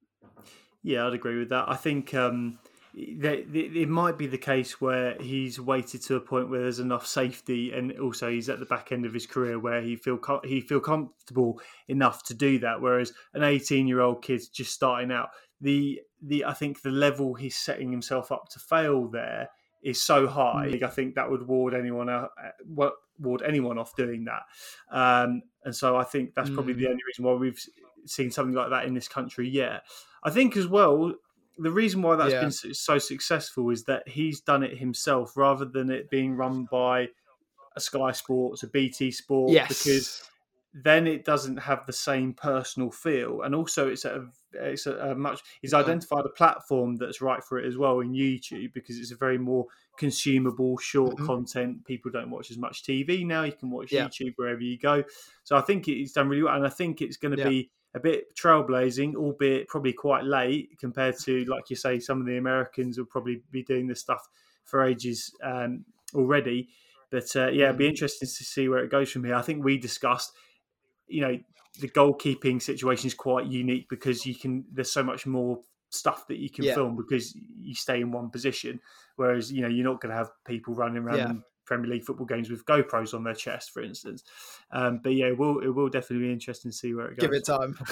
Yeah, I'd agree with that. I think um, it might be the case where he's waited to a point where there's enough safety, and also he's at the back end of his career where he feel he feel comfortable enough to do that. Whereas an 18 year old kid just starting out, the the I think the level he's setting himself up to fail there is so high. Mm. I think that would ward anyone out, ward anyone off doing that. Um, and so I think that's probably mm. the only reason why we've seen something like that in this country yet. I think as well, the reason why that's yeah. been so successful is that he's done it himself rather than it being run by a Sky Sports, a BT Sport, yes. because then it doesn't have the same personal feel, and also it's a it's a, a much he's identified a platform that's right for it as well in YouTube because it's a very more consumable short mm-hmm. content. People don't watch as much TV now. You can watch yeah. YouTube wherever you go. So I think it's done really well, and I think it's going to yeah. be a bit trailblazing, albeit probably quite late compared to, like you say, some of the Americans will probably be doing this stuff for ages um, already. But uh, yeah, it'd be mm. interesting to see where it goes from here. I think we discussed you know the goalkeeping situation is quite unique because you can there's so much more stuff that you can yeah. film because you stay in one position. Whereas you know you're not going to have people running around yeah. Premier League football games with GoPros on their chest for instance. Um, but yeah it will it will definitely be interesting to see where it goes give it time.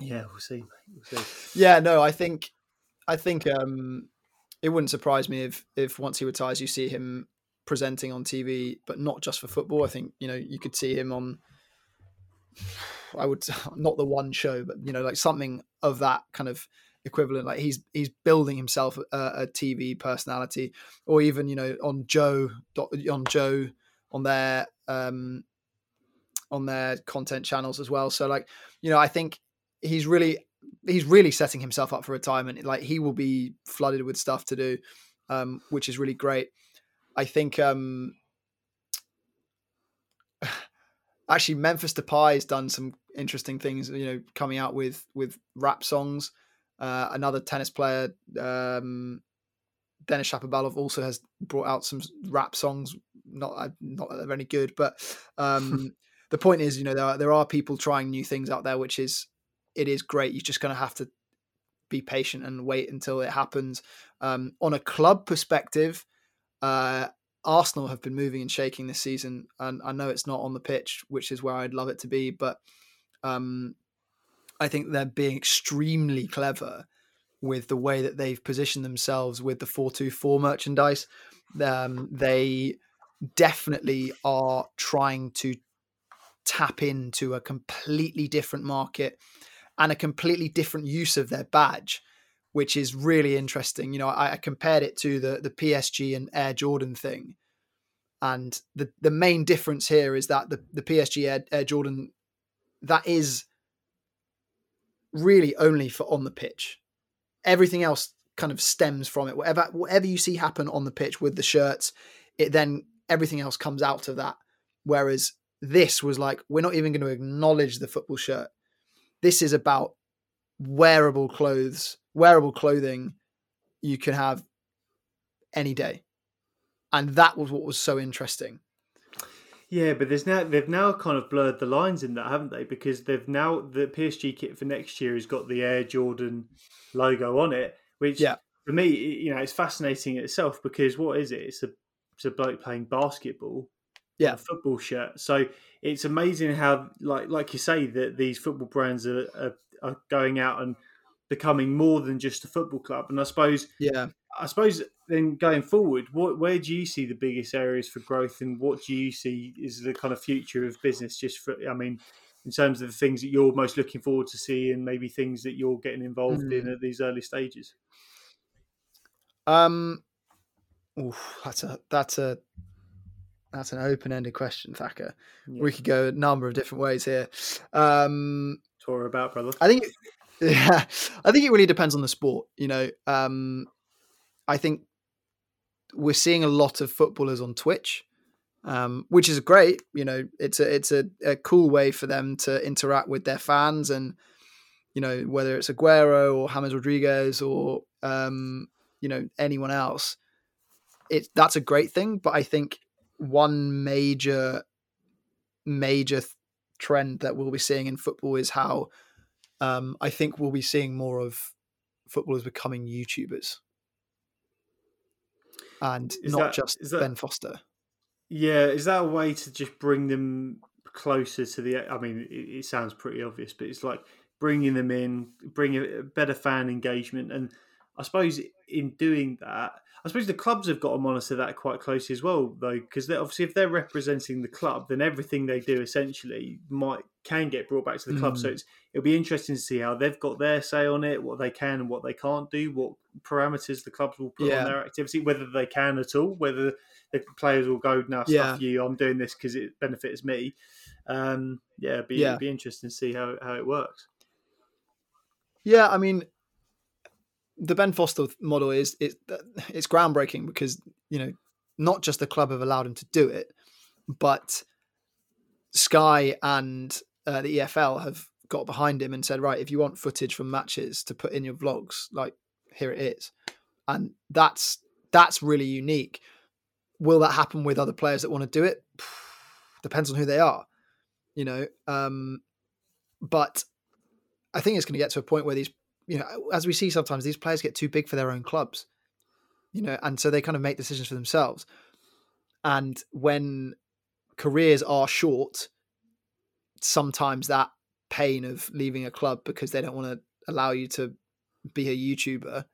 Yeah we'll see we'll see. Yeah no I think I think um, it wouldn't surprise me if if once he retires you see him presenting on TV but not just for football. I think you know you could see him on I would not the one show, but you know, like something of that kind of equivalent. Like he's he's building himself a, a TV personality, or even you know on Joe on Joe on their um on their content channels as well. So like you know, I think he's really he's really setting himself up for retirement. Like he will be flooded with stuff to do, um, which is really great. I think um actually Memphis Depay has done some interesting things. You know, coming out with with rap songs. Uh, another tennis player, um, Denis Shapovalov, also has brought out some rap songs. Not uh, not that they're any good, but um, the point is, you know, there are, there are people trying new things out there, which is it is great. You're just going to have to be patient and wait until it happens. Um, on a club perspective, uh, Arsenal have been moving and shaking this season, and I know it's not on the pitch, which is where I'd love it to be, but um, I think they're being extremely clever with the way that they've positioned themselves with the 424 merchandise. Um, they definitely are trying to tap into a completely different market and a completely different use of their badge, which is really interesting. You know, I, I compared it to the the PSG and Air Jordan thing, and the the main difference here is that the the PSG Air, Air Jordan that is really only for on the pitch. Everything else kind of stems from it. Whatever whatever you see happen on the pitch with the shirts, it then everything else comes out of that. Whereas this was like, we're not even going to acknowledge the football shirt. This is about wearable clothes, wearable clothing you can have any day. And that was what was so interesting. Yeah, but there's now they've now kind of blurred the lines in that, haven't they? Because they've now the PSG kit for next year has got the Air Jordan logo on it, which yeah. for me, you know, it's fascinating in itself because what is it? It's a it's a bloke playing basketball yeah football shirt so it's amazing how like like you say that these football brands are, are, are going out and becoming more than just a football club and i suppose yeah i suppose then going forward what where do you see the biggest areas for growth and what do you see is the kind of future of business just for i mean in terms of the things that you're most looking forward to see and maybe things that you're getting involved mm. in at these early stages um oof, that's a that's a that's an open-ended question, Thacker. Yeah. We could go a number of different ways here. Um, Talk about, brother. I think, yeah, I think it really depends on the sport. You know, um, I think we're seeing a lot of footballers on Twitch, um, which is great. You know, it's a it's a, a cool way for them to interact with their fans, and you know, whether it's Aguero or James Rodriguez or um, you know anyone else, it that's a great thing. But I think one major major trend that we'll be seeing in football is how um, I think we'll be seeing more of footballers becoming YouTubers, and is not that, just that, Ben Foster. Yeah, is that a way to just bring them closer to the? I mean, it, it sounds pretty obvious, but it's like bringing them in, bringing a better fan engagement, and I suppose in doing that, I suppose the clubs have got to monitor that quite closely as well, though, because obviously if they're representing the club, then everything they do essentially might can get brought back to the club. Mm. So it's, it'll be interesting to see how they've got their say on it, what they can and what they can't do, what parameters the clubs will put yeah. on their activity, whether they can at all, whether the players will go, "Now, yeah. stuff you, I'm doing this because it benefits me." Um, yeah, it'd be, yeah. it'd be interesting to see how how it works. Yeah, I mean, the Ben Foster model is it's it's groundbreaking because you know not just the club have allowed him to do it, but Sky and uh, the EFL have got behind him and said, right, if you want footage from matches to put in your vlogs, like here it is, and that's that's really unique. Will that happen with other players that want to do it? Depends on who they are, you know. Um, but I think it's going to get to a point where these you know, as we see sometimes, these players get too big for their own clubs, you know, and so they kind of make decisions for themselves. And when careers are short, sometimes that pain of leaving a club because they don't want to allow you to be a YouTuber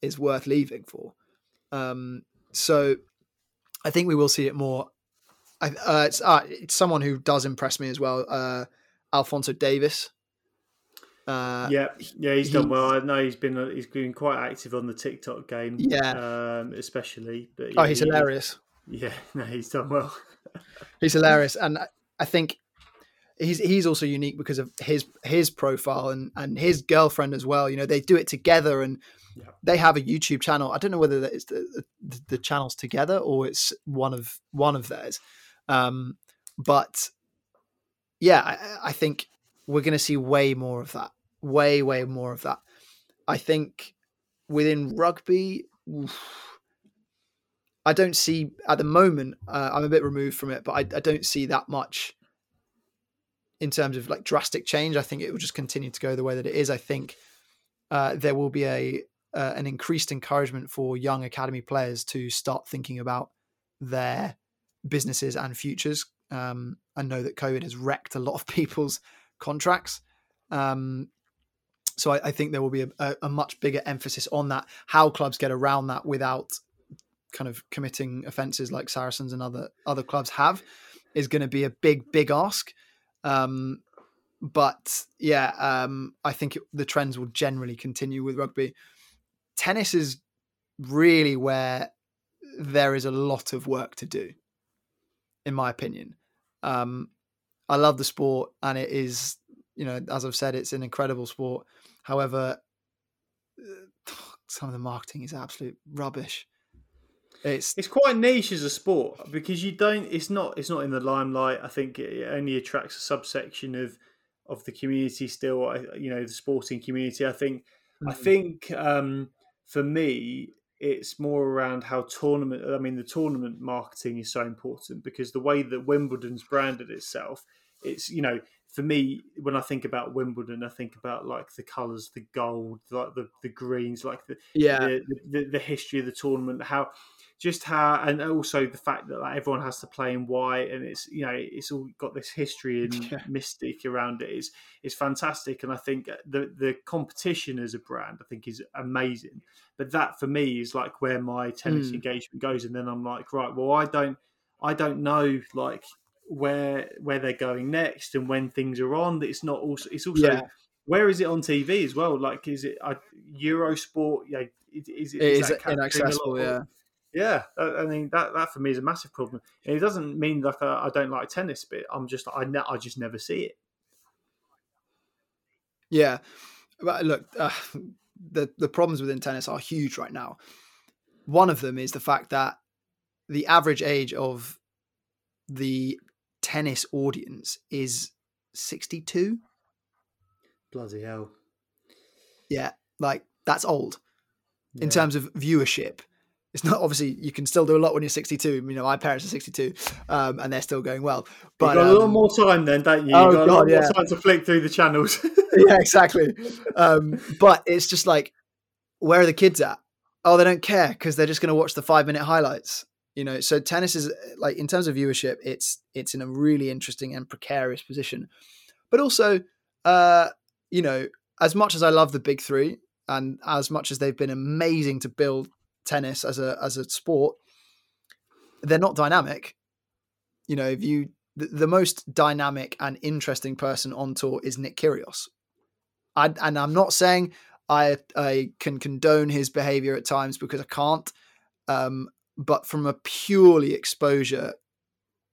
is worth leaving for. Um, so I think we will see it more. I, uh, it's, uh, it's someone who does impress me as well. Uh, Alphonso Davies uh, yeah, yeah, he's done well. I know he's been uh, he's been quite active on the TikTok game. Yeah, um, especially. But yeah, oh, he's he, hilarious. Yeah, no, he's done well. he's hilarious, and I think he's he's also unique because of his his profile and and his girlfriend as well. You know, they do it together, and yeah. they have a YouTube channel. I don't know whether it's the, the, the channels together or it's one of one of theirs, um, but yeah, I, I think we're going to see way more of that. Way, way more of that. I think within rugby, oof, I don't see at the moment. Uh, I'm a bit removed from it, but I, I, don't see that much in terms of like drastic change. I think it will just continue to go the way that it is. I think uh, there will be a uh, an increased encouragement for young academy players to start thinking about their businesses and futures. Um, I know that COVID has wrecked a lot of people's contracts. Um, so I, I, think there will be a, a, much bigger emphasis on that. How clubs get around that without kind of committing offences like Saracens and other other clubs have is going to be a big big ask. Um, but yeah, um, I think it, the trends will generally continue with rugby. Tennis is really where there is a lot of work to do, in my opinion. Um, I love the sport, and it is, you know, as I've said, it's an incredible sport. However, some of the marketing is absolute rubbish. It's it's quite niche as a sport because you don't. It's not. It's not in the limelight. I think it only attracts a subsection of of the community. Still, you know, the sporting community. I think. Mm-hmm. I think um, for me, it's more around how tournament. I mean, the tournament marketing is so important because the way that Wimbledon's branded itself, it's you know, for me, when I think about Wimbledon, I think about like the colours, the gold, like the the greens, like the yeah, the, the, the history of the tournament, how just how and also the fact that like, everyone has to play in white and it's you know it's all got this history and yeah. mystic around it is is fantastic and I think the the competition as a brand I think is amazing but that for me is like where my tennis mm. engagement goes and then I'm like right well I don't I don't know like where where they're going next and when things are on That it's not also it's also yeah. where is it on TV as well like is it uh, Eurosport yeah is, it is, is it inaccessible yeah yeah, I mean that that for me is a massive problem. And it doesn't mean like I, I don't like tennis, but I'm just I ne- I just never see it. Yeah, but look, uh, the the problems within tennis are huge right now. One of them is the fact that the average age of the tennis audience is 62. Bloody hell. Yeah, like that's old yeah. in terms of viewership it's not obviously you can still do a lot when you're 62. You know, my parents are 62, um, and they're still going well. But You've got um, a lot more time then, don't you? You've oh got God, a lot yeah. more time to flick through the channels. yeah, exactly. Um, but it's just like, where are the kids at? Oh, they don't care because they're just going to watch the five minute highlights. You know, so tennis is like in terms of viewership, it's it's in a really interesting and precarious position. But also, uh, you know, as much as I love the big three, and as much as they've been amazing to build tennis as a as a sport, they're not dynamic. You know, if you the, the most dynamic and interesting person on tour is Nick Kyrgios. I, and I'm not saying I I can condone his behavior at times because I can't. Um, but from a purely exposure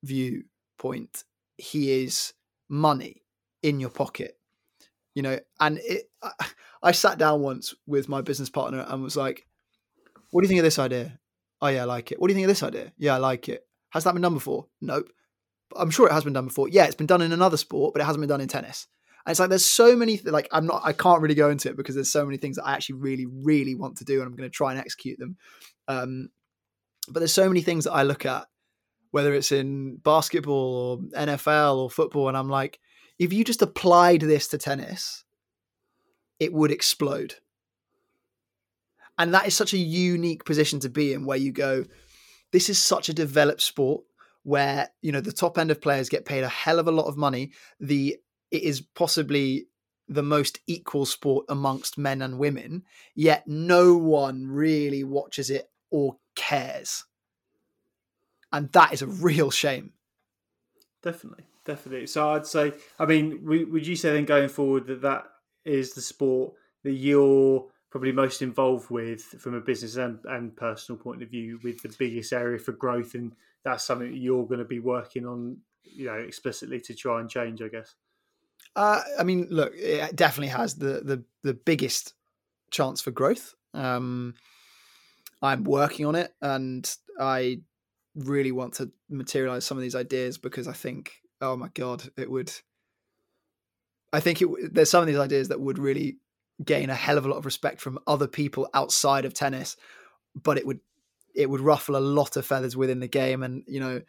viewpoint, he is money in your pocket. You know, and it, I, I sat down once with my business partner and was like, what do you think of this idea? Oh yeah, I like it. What do you think of this idea? Yeah, I like it. Has that been done before? Nope. I'm sure it has been done before. Yeah, it's been done in another sport, but it hasn't been done in tennis. And it's like there's so many like I'm not I can't really go into it because there's so many things that I actually really really want to do and I'm going to try and execute them. Um, but there's so many things that I look at, whether it's in basketball or NFL or football, and I'm like, if you just applied this to tennis, it would explode. And that is such a unique position to be in where you go, this is such a developed sport where, you know, the top end of players get paid a hell of a lot of money. The it is possibly the most equal sport amongst men and women, yet no one really watches it or cares. And that is a real shame. Definitely, definitely. So I'd say, I mean, would you say then going forward that that is the sport that you're probably most involved with from a business and, and personal point of view with the biggest area for growth and that's something that you're going to be working on you know explicitly to try and change i guess uh, i mean look it definitely has the the, the biggest chance for growth um, i'm working on it and i really want to materialize some of these ideas because i think oh my god it would I think it, there's some of these ideas that would really gain a hell of a lot of respect from other people outside of tennis, but it would it would ruffle a lot of feathers within the game, and you know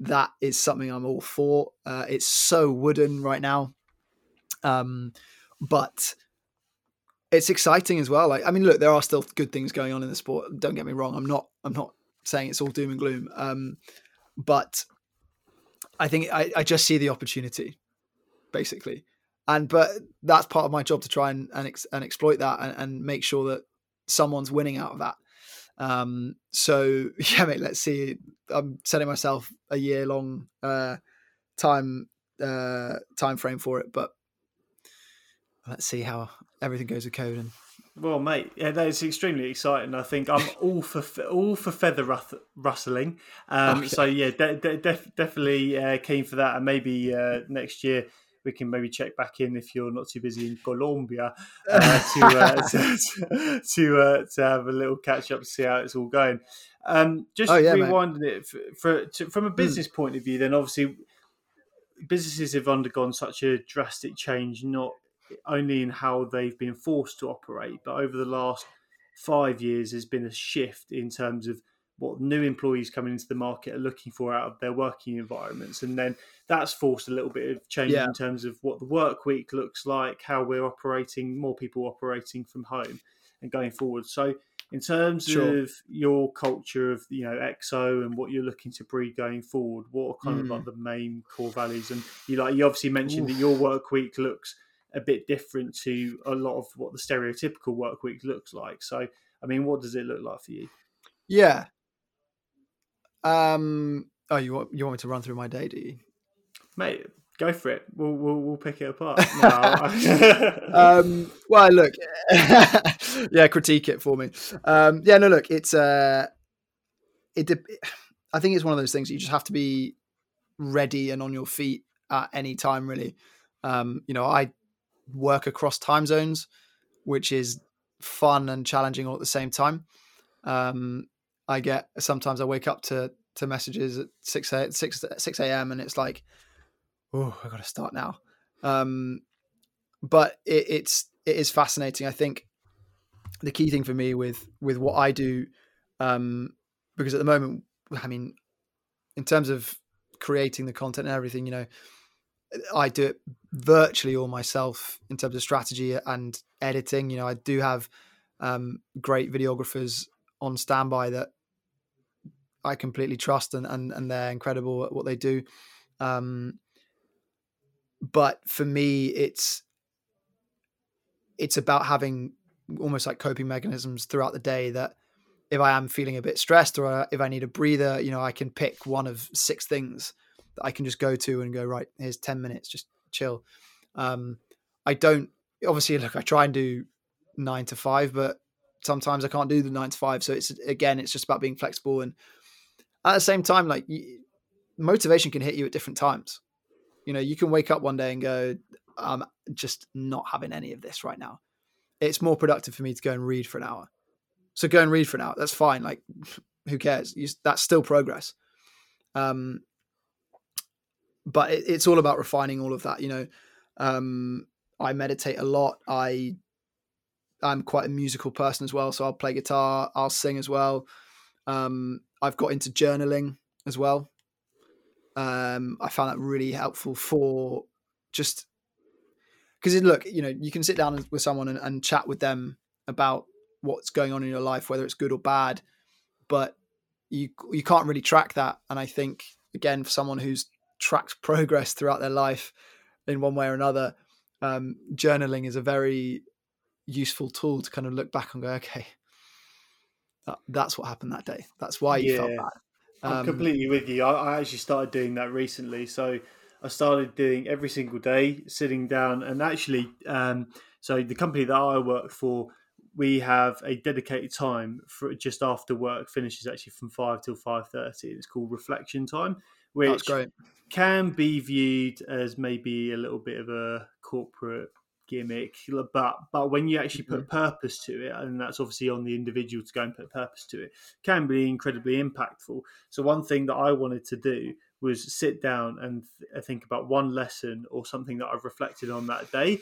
that is something I'm all for. Uh, it's so wooden right now, um, but it's exciting as well. Like I mean, look, there are still good things going on in the sport. Don't get me wrong. I'm not I'm not saying it's all doom and gloom, um, but I think I, I just see the opportunity, basically and but that's part of my job to try and and, ex, and exploit that and, and, make sure that someone's winning out of that. Um, so yeah, mate, let's see. I'm setting myself a year long uh, time uh, time frame for it, but let's see how everything goes with code and well, mate, yeah, that is extremely exciting. I think I'm all for all for feather rustling. Um, okay. So yeah, de- de- def- definitely uh, keen for that, and maybe uh, next year we can maybe check back in if you're not too busy in Colombia uh, to, uh, to to, uh, to, have a little catch up to see how it's all going. Um, just oh, yeah, rewinding mate. it for, for to, from a hmm. business mm. point of view, then obviously businesses have undergone such a drastic change, not only in how they've been forced to operate, but over the last five years, there's been a shift in terms of what new employees coming into the market are looking for out of their working environments. And then that's forced a little bit of change yeah. in terms of what the work week looks like, how we're operating, more people operating from home and going forward. So in terms sure. of your culture of you know exo and what you're looking to breed going forward what are kind mm. of like the main core values and you like you obviously mentioned Oof. that your work week looks a bit different to a lot of what the stereotypical work week looks like so i mean what does it look like for you yeah um. Oh, you want you want me to run through my day? Do you, mate? Go for it. We'll we'll, we'll pick it apart. um. Well, look. yeah, critique it for me. Um. Yeah. No. Look. It's uh. It. I think it's one of those things you just have to be ready and on your feet at any time. Really. Um. You know, I work across time zones, which is fun and challenging all at the same time. Um, I get sometimes I wake up to to messages at 6 a, 6 6 a.m. and it's like, oh, I got to start now. Um, but it, it's it is fascinating. I think the key thing for me with with what I do, um, because at the moment, I mean, in terms of creating the content and everything, you know, I do it virtually all myself in terms of strategy and editing. You know, I do have um, great videographers on standby that I completely trust and, and, and they're incredible at what they do. Um, but for me, it's, it's about having almost like coping mechanisms throughout the day that if I am feeling a bit stressed or if I need a breather, you know, I can pick one of six things that I can just go to and go, right, here's 10 minutes, just chill. Um, I don't, obviously, look, I try and do nine to five, but sometimes I can't do the nine to five. So it's again, it's just about being flexible and at the same time, like motivation can hit you at different times. You know, you can wake up one day and go, I'm just not having any of this right now. It's more productive for me to go and read for an hour. So go and read for an hour. That's fine. Like, who cares? You, that's still progress. Um, but it, it's all about refining all of that. You know, um, I meditate a lot. I I'm quite a musical person as well, so I'll play guitar, I'll sing as well. Um, I've got into journaling as well. Um, I found that really helpful for just because look, you know, you can sit down with someone and, and chat with them about what's going on in your life, whether it's good or bad, but you you can't really track that. And I think again, for someone who's tracked progress throughout their life in one way or another, um, journaling is a very useful tool to kind of look back and go, okay, that, that's what happened that day. That's why you yeah, felt bad. Um, I'm completely with you. I, I, actually started doing that recently. So I started doing every single day, sitting down, and actually, um, so the company that I work for, we have a dedicated time for just after work finishes actually from five till five thirty. It's called reflection time, which can be viewed as maybe a little bit of a corporate gimmick, but but when you actually put mm-hmm. purpose to it, and that's obviously on the individual to go and put purpose to it, can be incredibly impactful. So one thing that I wanted to do was sit down and th- think about one lesson or something that I've reflected on that day,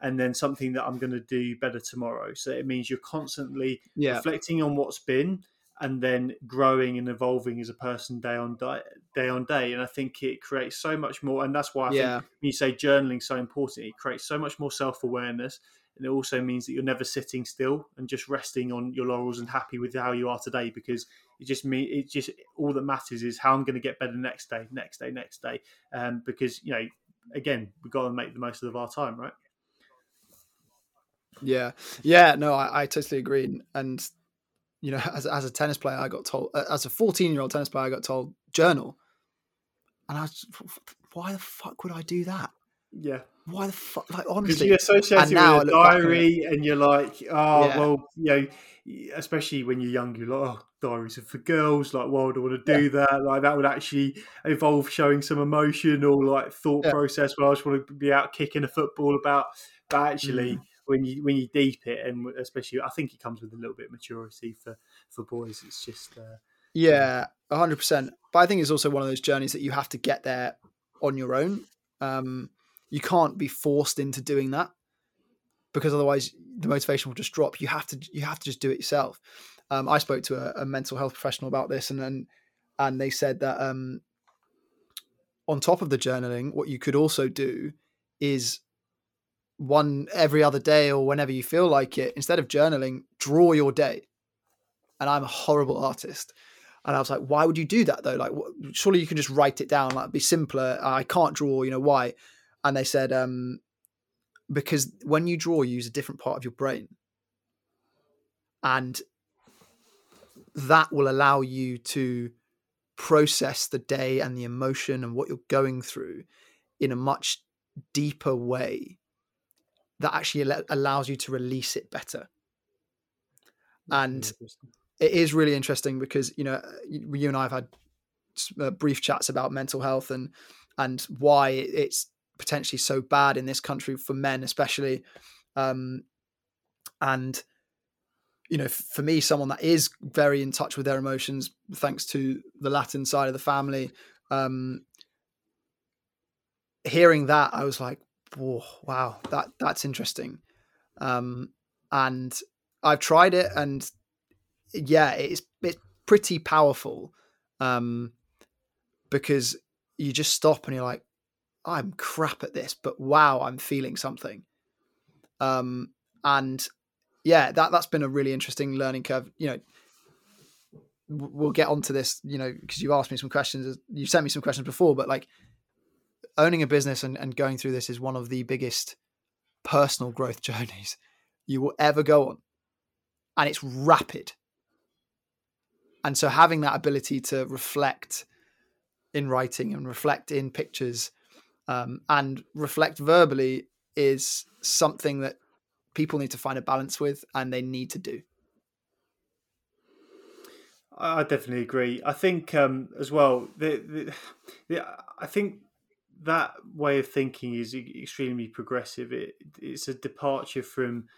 and then something that I'm going to do better tomorrow. So it means you're constantly Yeah. reflecting on what's been and then growing and evolving as a person day on day, day on day. And I think it creates so much more. And that's why I Yeah. think when you say journaling so important, it creates so much more self awareness. And it also means that you're never sitting still and just resting on your laurels and happy with how you are today because it just me it just all that matters is how I'm going to get better next day, next day, next day. Um, because you know, again, we've got to make the most of our time, right? Yeah, yeah, no, I, I totally agree. And, and you know, as as a tennis player, I got told uh, as a fourteen year old tennis player, I got told journal, and I was, why the fuck would I do that? Yeah. Why the fuck? Like because honestly, you associate it with a I look back on it- diary and you're like oh Yeah. well you know especially when you're young you're like oh diaries are for girls like why would i want to do that like that would actually involve showing some emotion or like thought Yeah. process where i just want to be out kicking a football about but actually Mm. When you when you deep it and especially i think it comes with a little bit of maturity for for boys it's just uh, Yeah, hundred percent. But I think it's also one of those journeys that you have to get there on your own. Um, you can't be forced into doing that because otherwise the motivation will just drop. You have to you have to just do it yourself. Um, I spoke to a, a mental health professional about this, and and, and they said that um, on top of the journaling, what you could also do is one every other day or whenever you feel like it, instead of journaling, draw your day. And I'm a horrible artist. And I was like, why would you do that though? Like, surely you can just write it down. Like, be simpler. I can't draw. You know why? And they said, um, because when you draw, you use a different part of your brain, and that will allow you to process the day and the emotion and what you're going through in a much deeper way that actually al- allows you to release it better. And it is really interesting because you know you you and I have had uh, brief chats about mental health and and why it's potentially so bad in this country for men especially um and you know for me someone that is very in touch with their emotions thanks to the latin side of the family um hearing that i was like Wow that that's interesting um and i've tried it and yeah, it's it's pretty powerful, um, because you just stop and you're like, I'm crap at this, but wow, I'm feeling something. Um, and yeah, that that's been a really interesting learning curve. You know, we'll get onto this, you know, because you asked me some questions, you sent me some questions before, but like owning a business and, and going through this is one of the biggest personal growth journeys you will ever go on, and it's rapid and so having that ability to reflect in writing and reflect in pictures um, and reflect verbally is something that people need to find a balance with and they need to do I definitely agree. I think um, as well. The, the, the, I think that way of thinking is extremely progressive. It, it's a departure from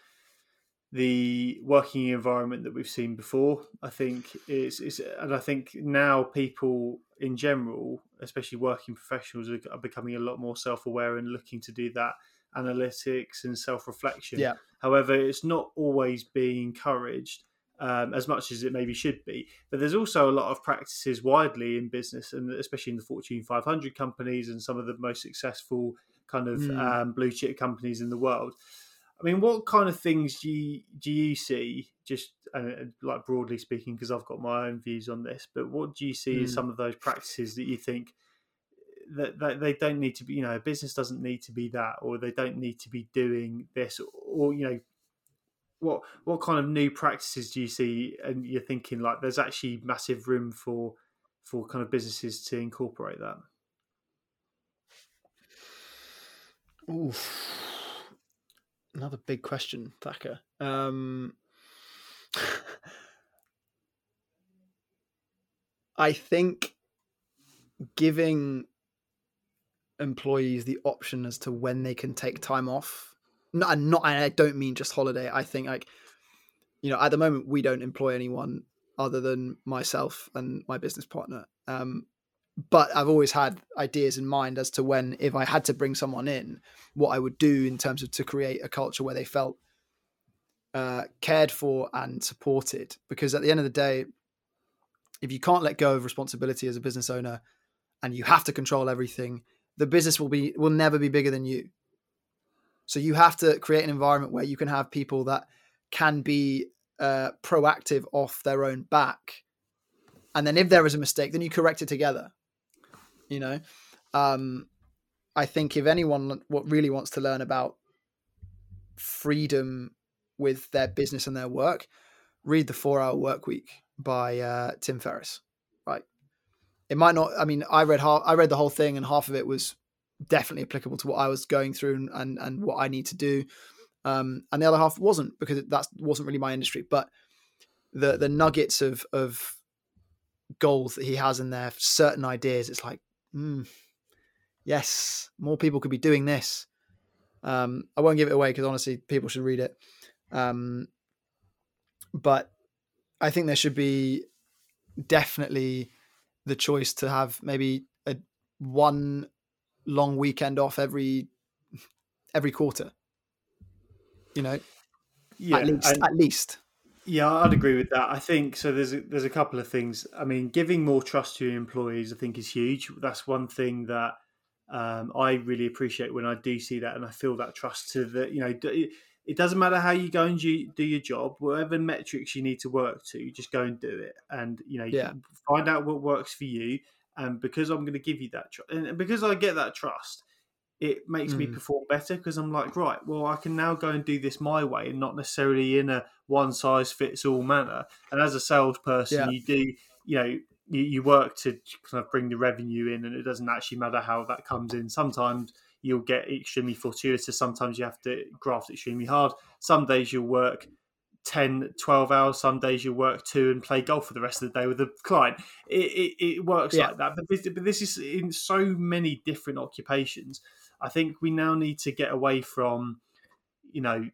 the working environment that we've seen before. I think is is, and I think now people in general, especially working professionals, are, are becoming a lot more self aware and looking to do that analytics and self reflection. Yeah. However, it's not always being encouraged um, as much as it maybe should be. But there's also a lot of practices widely in business, and especially in the Fortune 500 companies and some of the most successful kind of Mm. um, blue chip companies in the world. I mean, what kind of things do you, do you see, just uh, like broadly speaking, because I've got my own views on this, but what do you see as Mm. some of those practices that you think that, that they don't need to be, you know, a business doesn't need to be that, or they don't need to be doing this, or, you know, what what kind of new practices do you see and you're thinking like there's actually massive room for for kind of businesses to incorporate that Oof. Another big question, Thacker. Um, I think giving employees the option as to when they can take time off, not, not I don't mean just holiday. I think like, you know, at the moment we don't employ anyone other than myself and my business partner. Um, but I've always had ideas in mind as to when, if I had to bring someone in, what I would do in terms of to create a culture where they felt uh, cared for and supported. Because at the end of the day, if you can't let go of responsibility as a business owner and you have to control everything, the business will be will never be bigger than you. So you have to create an environment where you can have people that can be uh, proactive off their own back, and then if there is a mistake, then you correct it together. You know, um, I think if anyone what really wants to learn about freedom with their business and their work, read the Four Hour Work Week by uh, Tim Ferriss. Right, it might not. I mean, I read half. I read the whole thing, and half of it was definitely applicable to what I was going through and and, and what I need to do. Um, and the other half wasn't because that wasn't really my industry. But the the nuggets of of goals that he has in there, certain ideas, it's like, mm, yes, more people could be doing this. Um, I won't give it away because honestly, people should read it. Um, but I think there should be definitely the choice to have maybe a one long weekend off every every quarter. You know, yeah, at least, at least. Yeah, I'd agree with that. I think so. There's a, there's a couple of things. I mean, giving more trust to your employees, I think, is huge. That's one thing that um, I really appreciate when I do see that and I feel that trust to the you know. It doesn't matter how you go and do, do your job, whatever metrics you need to work to, just go and do it, and you know, yeah. find out what works for you. And because I'm going to give you that trust, and because I get that trust, it makes mm. me perform better because I'm like, right, well, I can now go and do this my way and not necessarily in a one size fits all manner. And as a salesperson, yeah. you do, you know, you, you work to kind of bring the revenue in, and it doesn't actually matter how that comes in. Sometimes you'll get extremely fortuitous. Sometimes you have to graft extremely hard. Some days you'll work 10, 12 hours. Some days you work two and play golf for the rest of the day with the client. It, it, it works yeah. like that. But this, but this is in so many different occupations. I think we now need to get away from, you know,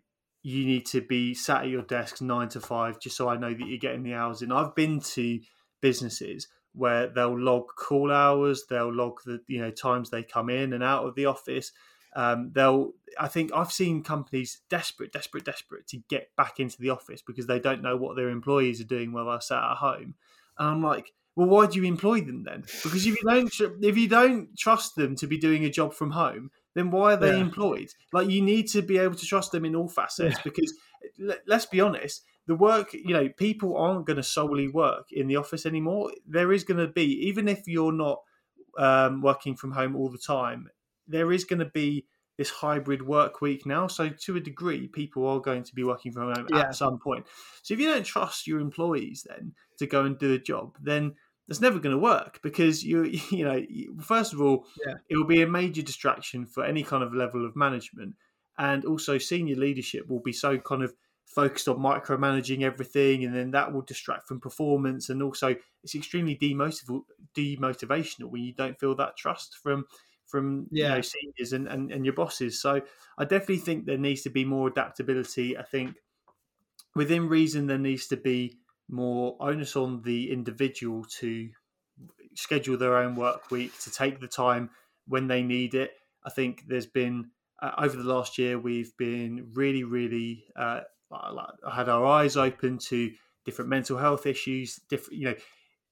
you need to be sat at your desk nine to five just so I know that you're getting the hours in. I've been to businesses where they'll log call hours, they'll log the you know times they come in and out of the office, um, they'll i think i've seen companies desperate desperate desperate to get back into the office because they don't know what their employees are doing while they're sat at home and i'm like well why do you employ them then because if you don't if you don't trust them to be doing a job from home then why are they yeah. employed like you need to be able to trust them in all facets yeah. because let's be honest the work you know people aren't going to solely work in the office anymore there is going to be even if you're not um, working from home all the time there is going to be this hybrid work week now. So to a degree, people are going to be working from home yeah. at some point. So if you don't trust your employees then to go and do a job, then that's never going to work because you you know first of all yeah. it will be a major distraction for any kind of level of management and also senior leadership will be so kind of focused on micromanaging everything and then that will distract from performance and also it's extremely demotiv- demotivational when you don't feel that trust from from yeah. you know seniors and, and, and your bosses. So I definitely think there needs to be more adaptability. I think within reason there needs to be more onus on the individual to schedule their own work week to take the time when they need it. I think there's been uh, over the last year we've been really really uh, had our eyes open to different mental health issues, different you know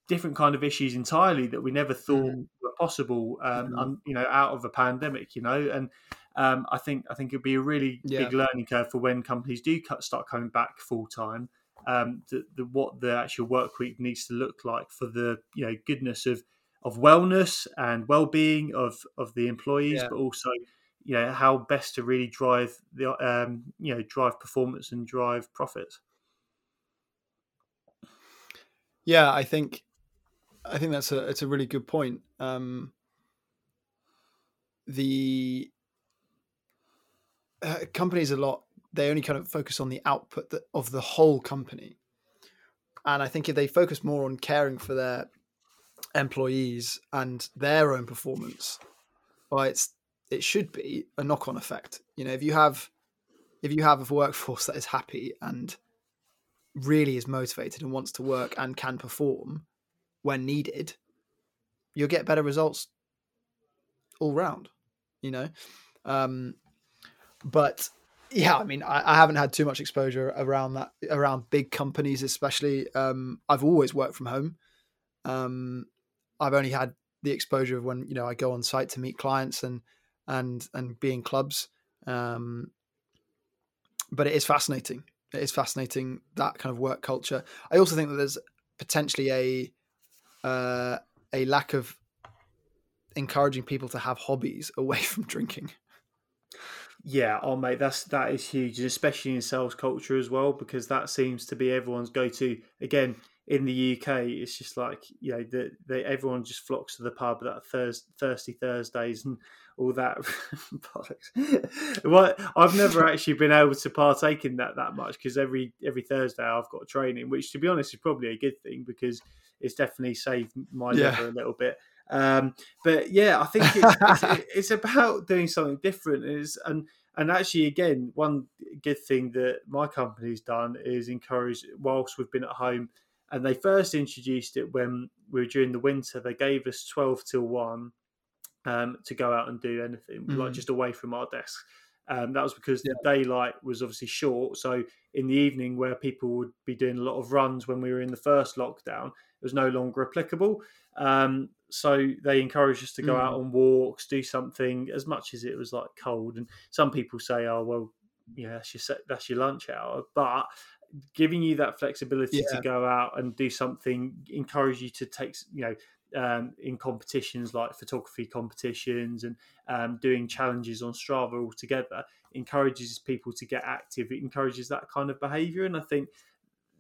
different kind of issues entirely that we never thought mm. were possible. Um, mm. you know, out of a pandemic. You know, and um, I think I think it'd be a really yeah. big learning curve for when companies do cut, start coming back full time. Um, the, the, what the actual work week needs to look like for the you know goodness of of wellness and well being of of the employees, yeah. but also you know how best to really drive the um, you know drive performance and drive profits. Yeah, I think I think that's a it's a really good point. Um, the uh, companies a lot they only kind of focus on the output that, of the whole company, and I think if they focus more on caring for their employees and their own performance, well, it's it should be a knock on effect. You know, if you have if you have a workforce that is happy and really is motivated and wants to work and can perform, when needed, you'll get better results all round. You know, um, but yeah, I mean, I, I, haven't had too much exposure around that around big companies, especially. Um, I've always worked from home. Um, I've only had the exposure of when you know I go on site to meet clients and and and be in clubs. Um, but it is fascinating. It is fascinating that kind of work culture. I also think that there's potentially a uh, a lack of encouraging people to have hobbies away from drinking. Yeah, oh mate, that's that is huge, especially in sales culture as well, because that seems to be everyone's go-to. Again, in the UK, it's just like you know, the, the, everyone just flocks to the pub that Thurs, thirsty Thursdays and all that well, I've never actually been able to partake in that that much because every every Thursday I've got training, which to be honest is probably a good thing because it's definitely saved my yeah. liver a little bit. Um, but yeah, I think it's, it's, it's, about doing something different. Is and and actually, again, one good thing that my company's done is encourage whilst we've been at home. And they first introduced it when we were during the winter. They gave us twelve till one um, to go out and do anything, mm. like just away from our desks. Um, that was because yeah. the daylight was obviously short. So in the evening, where people would be doing a lot of runs when we were in the first lockdown, it was no longer applicable. Um, so they encouraged us to go mm. out on walks, do something as much as it was like cold. And some people say, "Oh, well, yeah, that's your that's your lunch hour," but giving you that flexibility yeah. to go out and do something, encourage you to take, you know, um, in competitions like photography competitions and um, doing challenges on Strava altogether encourages people to get active. It encourages that kind of behaviour, and I think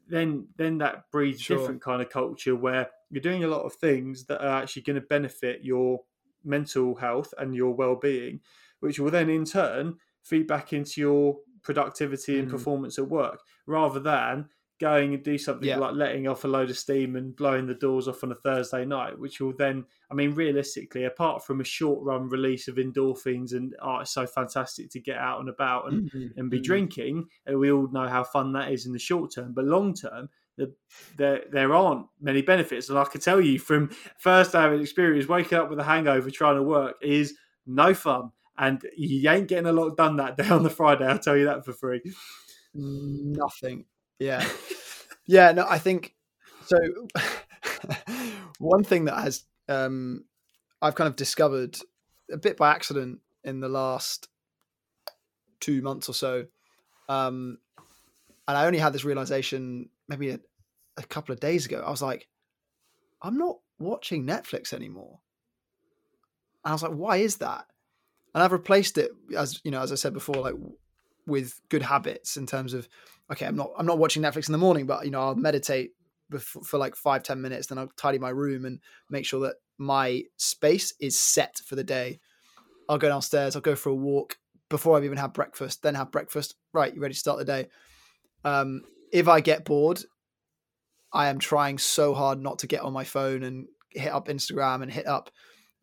then then that breeds sure. different kind of culture where you're doing a lot of things that are actually going to benefit your mental health and your well-being which will then in turn feed back into your productivity and mm. performance at work rather than going and do something yeah. like letting off a load of steam and blowing the doors off on a Thursday night, which will then, I mean, realistically, apart from a short run release of endorphins and oh, it's so fantastic to get out and about and, mm-hmm. and be mm-hmm. drinking, and we all know how fun that is in the short term, but long term, the, there there aren't many benefits. And I can tell you from first having experience, waking up with a hangover trying to work is no fun. And you ain't getting a lot done that day on the Friday, I'll tell you that for free. Nothing yeah. Yeah, no, I think so. one thing that has um, I've kind of discovered a bit by accident in the last two months or so, um, and I only had this realization maybe a, a couple of days ago. I was like, I'm not watching Netflix anymore. And I was like, why is that? And I've replaced it as you know, as I said before, like with good habits in terms of okay, I'm not I'm not watching Netflix in the morning, but you know I'll meditate for, for like five ten minutes, then I'll tidy my room and make sure that my space is set for the day. I'll go downstairs, I'll go for a walk before I've even had breakfast, then have breakfast. Right, you ready to start the day? Um, if I get bored, I am trying so hard not to get on my phone and hit up Instagram and hit up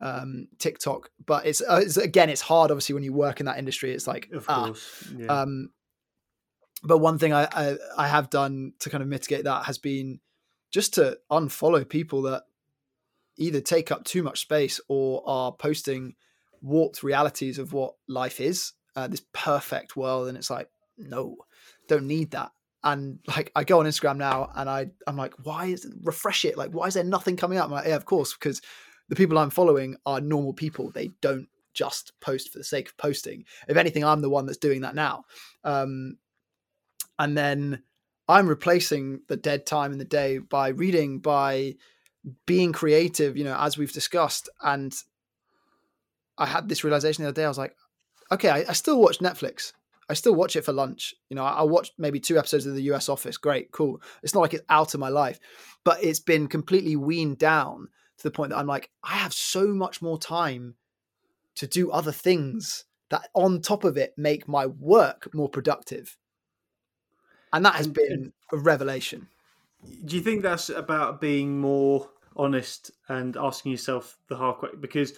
um, TikTok. But it's, uh, it's, again, it's hard. Obviously, when you work in that industry, it's like, of ah. course, yeah. um, but one thing I, I, I have done to kind of mitigate that has been just to unfollow people that either take up too much space or are posting warped realities of what life is, uh, this perfect world, and it's like, no, don't need that. And like, I go on Instagram now, and I I'm like, why is it, refresh it? Like, why is there nothing coming up? I'm like, yeah, of course, because the people I'm following are normal people. They don't just post for the sake of posting. If anything, I'm the one that's doing that now. Um, and then I'm replacing the dead time in the day by reading, by being creative, you know, as we've discussed. And I had this realization the other day. I was like, okay, I, I still watch Netflix. I still watch it for lunch. You know, I, I watched maybe two episodes of The US Office. Great, cool. It's not like it's out of my life, but it's been completely weaned down to the point that I'm like, I have so much more time to do other things that on top of it make my work more productive and that has been a revelation. Do you think that's about being more honest and asking yourself the hard question? Because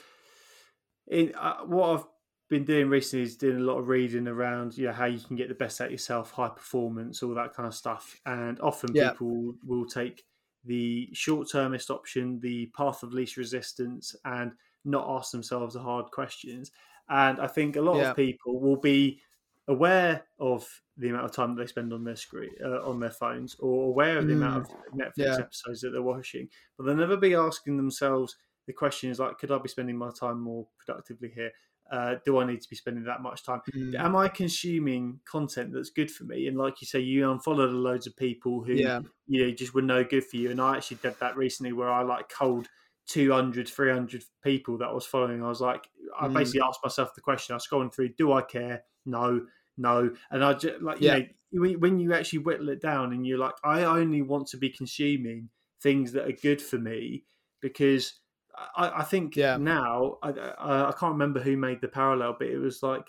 in uh, what I've been doing recently is doing a lot of reading around you know how you can get the best out yourself, high performance, all that kind of stuff. And often yeah. people will take the short termist option, the path of least resistance, and not ask themselves the hard questions. And I think a lot Yeah. of people will be aware of the amount of time that they spend on their screen, uh, on their phones, or aware of the amount of Netflix Mm. Yeah. episodes that they're watching, but they'll never be asking themselves the question is like, could I be spending my time more productively here? Uh, do I need to be spending that much time? Mm. Am I consuming content that's good for me? And like you say, you unfollowed loads of people who Yeah. you know just were no good for you. And I actually did that recently where I like cold 200, 300 people that I was following. I was like, I Mm. basically asked myself the question. I was scrolling through, do I care? No, no. And I just like, Yeah. you know, when, when you actually whittle it down and you're like, I only want to be consuming things that are good for me because I, I think Yeah. now I, I, I can't remember who made the parallel, but it was like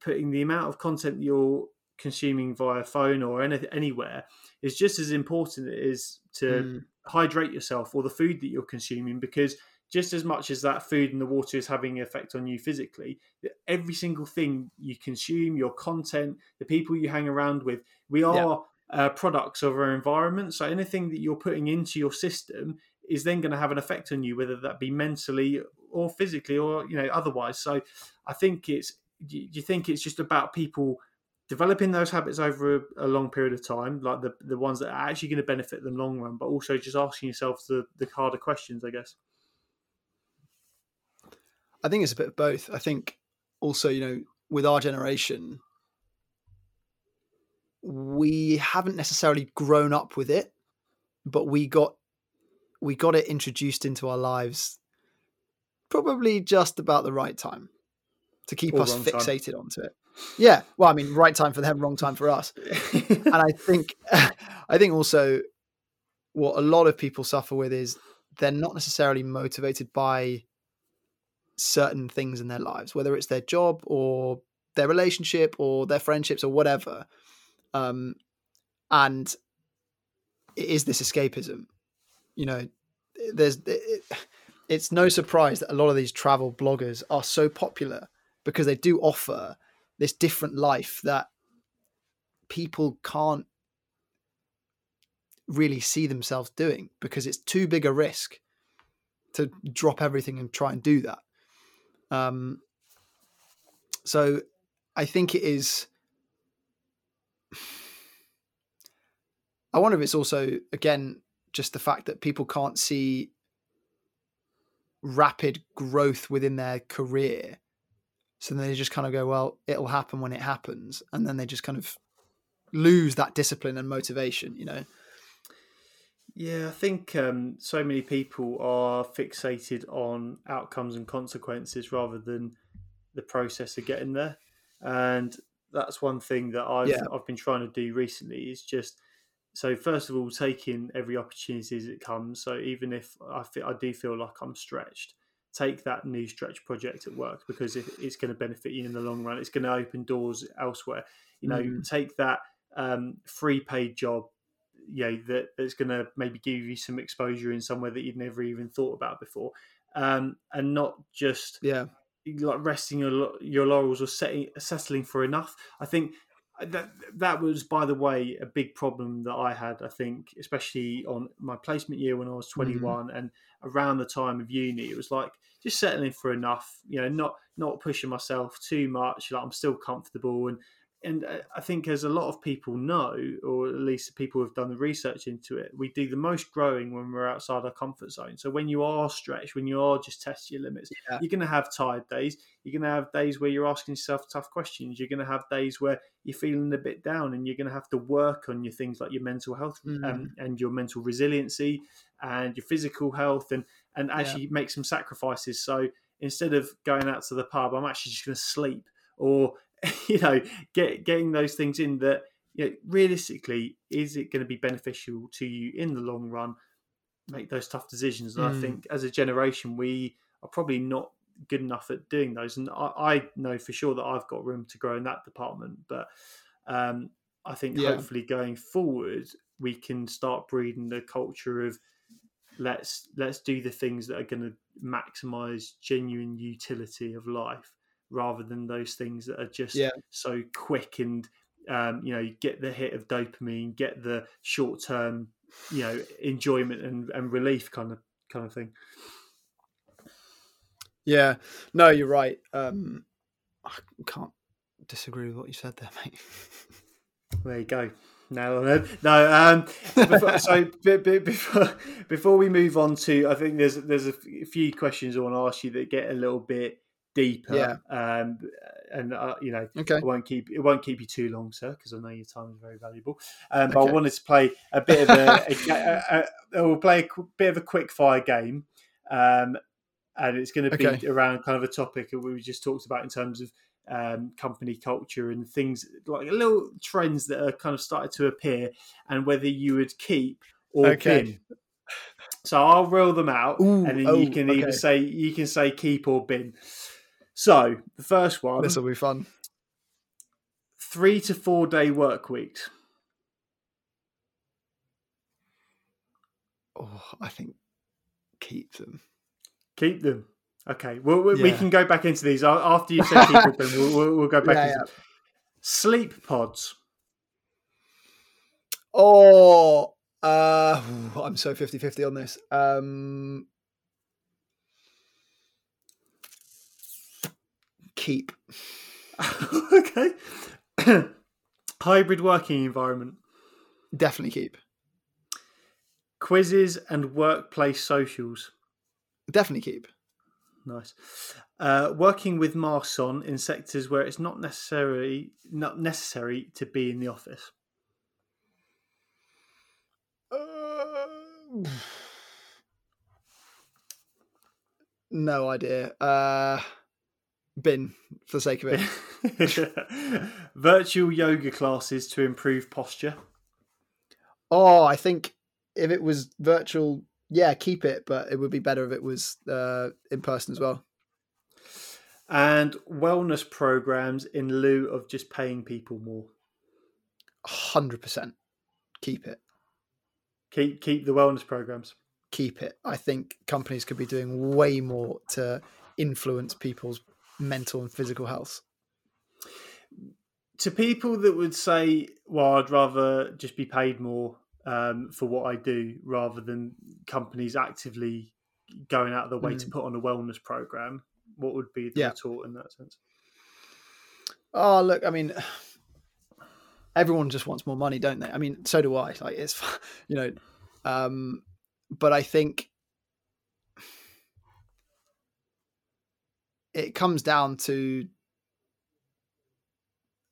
putting the amount of content you're consuming via phone or any, anywhere is just as important as to Mm. hydrate yourself or the food that you're consuming because just as much as that food and the water is having an effect on you physically every single thing you consume your content the people you hang around with we are uh, products of our environment so anything that you're putting into your system is then going to have an effect on you whether that be mentally or physically or you know otherwise so i think it's do you think it's just about people developing those habits over a, a long period of time, like the the ones that are actually going to benefit them long run, but also just asking yourself the, the harder questions, I guess. I think it's a bit of both. I think also, you know, with our generation, we haven't necessarily grown up with it, but we got we got it introduced into our lives probably just about the right time to keep Or us wrong time. fixated onto it. Yeah, well, I mean, right time for them, wrong time for us. and I think I think also what a lot of people suffer with is they're not necessarily motivated by certain things in their lives, whether it's their job or their relationship or their friendships or whatever. Um, and it is this escapism. You know, there's it, it's no surprise that a lot of these travel bloggers are so popular because they do offer this different life that people can't really see themselves doing because it's too big a risk to drop everything and try and do that. Um, so I think it is. I wonder if it's also, again, just the fact that people can't see rapid growth within their career. So then they just kind of go, well, it'll happen when it happens. And then they just kind of lose that discipline and motivation, you know? Yeah, I think um, so many people are fixated on outcomes and consequences rather than the process of getting there, and that's one thing that I've Yeah. I've been trying to do recently. Is just so first of all, taking every opportunity as it comes. So even if I feel, I do feel like I'm stretched, take that new stretch project at work because it, it's going to benefit you in the long run. It's going to open doors elsewhere. You know, Mhm. take that um, free paid job you know that that's going to maybe give you some exposure in somewhere that you'd never even thought about before um, and not just Yeah. like resting your your laurels or setting, settling for enough i think Uh, that that was by the way a big problem that i had i think especially on my placement year when i was mm-hmm. 21 and around the time of uni. It was like just settling for enough you know not not pushing myself too much like i'm still comfortable and and uh, I think, as a lot of people know, or at least people who've done the research into it, we do the most growing when we're outside our comfort zone. So when you are stretched, when you are just testing your limits, Yeah. you're going to have tired days. You're going to have days where you're asking yourself tough questions. You're going to have days where you're feeling a bit down, and you're going to have to work on your things like your mental health Mm. um, and your mental resiliency and your physical health, and and actually make some sacrifices. So instead of going out to the pub, I'm actually just going to sleep or you know get getting those things in that you know, realistically is it going to be beneficial to you in the long run make those tough decisions and i Mm. think as a generation we are probably not good enough at doing those and i, I know for sure that i've got room to grow in that department but um, i think Yeah. hopefully going forward we can start breeding the culture of let's let's do the things that are going to maximize genuine utility of life rather than those things that are just Yeah. so quick and um, you know, get the hit of dopamine, get the short term, you know, enjoyment and, and relief kind of kind of thing. Yeah, no, you're right. Um, I can't disagree with what you said there, mate. There you go. No, no. Um, before, so before before we move on to, I think there's there's a few questions I want to ask you that get a little bit deeper. Yeah. Um, and uh, you know, Okay. it won't keep it won't keep you too long, sir, because I know your time is very valuable. Um, but I wanted to play a bit of a, a, a, a we'll play a qu- bit of a quick fire game, um, and it's going to be Okay. around kind of a topic that we just talked about in terms of um, company culture and things like little trends that are kind of started to appear, and whether you would keep or Okay. bin. So I'll roll them out, Ooh, and then oh, you can either okay. say you can say keep or bin. So the first one This will be fun. three to four day work weeks. Oh, I think keep them. Keep them. Okay. Well, we, we Yeah. can go back into these after you say keep them. We'll, we'll, we'll go back Yeah, into yeah. sleep pods. Oh, uh, I'm so 50 50 on this. Um, keep. okay. Hybrid working environment. Definitely keep. Quizzes and workplace socials. Definitely keep. Nice. Uh, working with masks on in sectors where it's not necessarily not necessary to be in the office. Uh, no idea. Uh, bin for the sake of it. Virtual yoga classes to improve posture. Oh, I think if it was virtual, yeah, keep it. But it would be better if it was uh, in person as well. And wellness programs in lieu of just paying people more. Hundred percent, keep it. Keep keep the wellness programs. Keep it. I think companies could be doing way more to influence people's mental and physical health. To people that would say, "Well, I'd rather just be paid more um, for what I do rather than companies actively going out of the way to Mm. put on a wellness program," what would be the Yeah. retort in that sense? Oh, look, I mean, everyone just wants more money, don't they? I mean, so do I. Like, it's, you know, um, but I think it comes down to,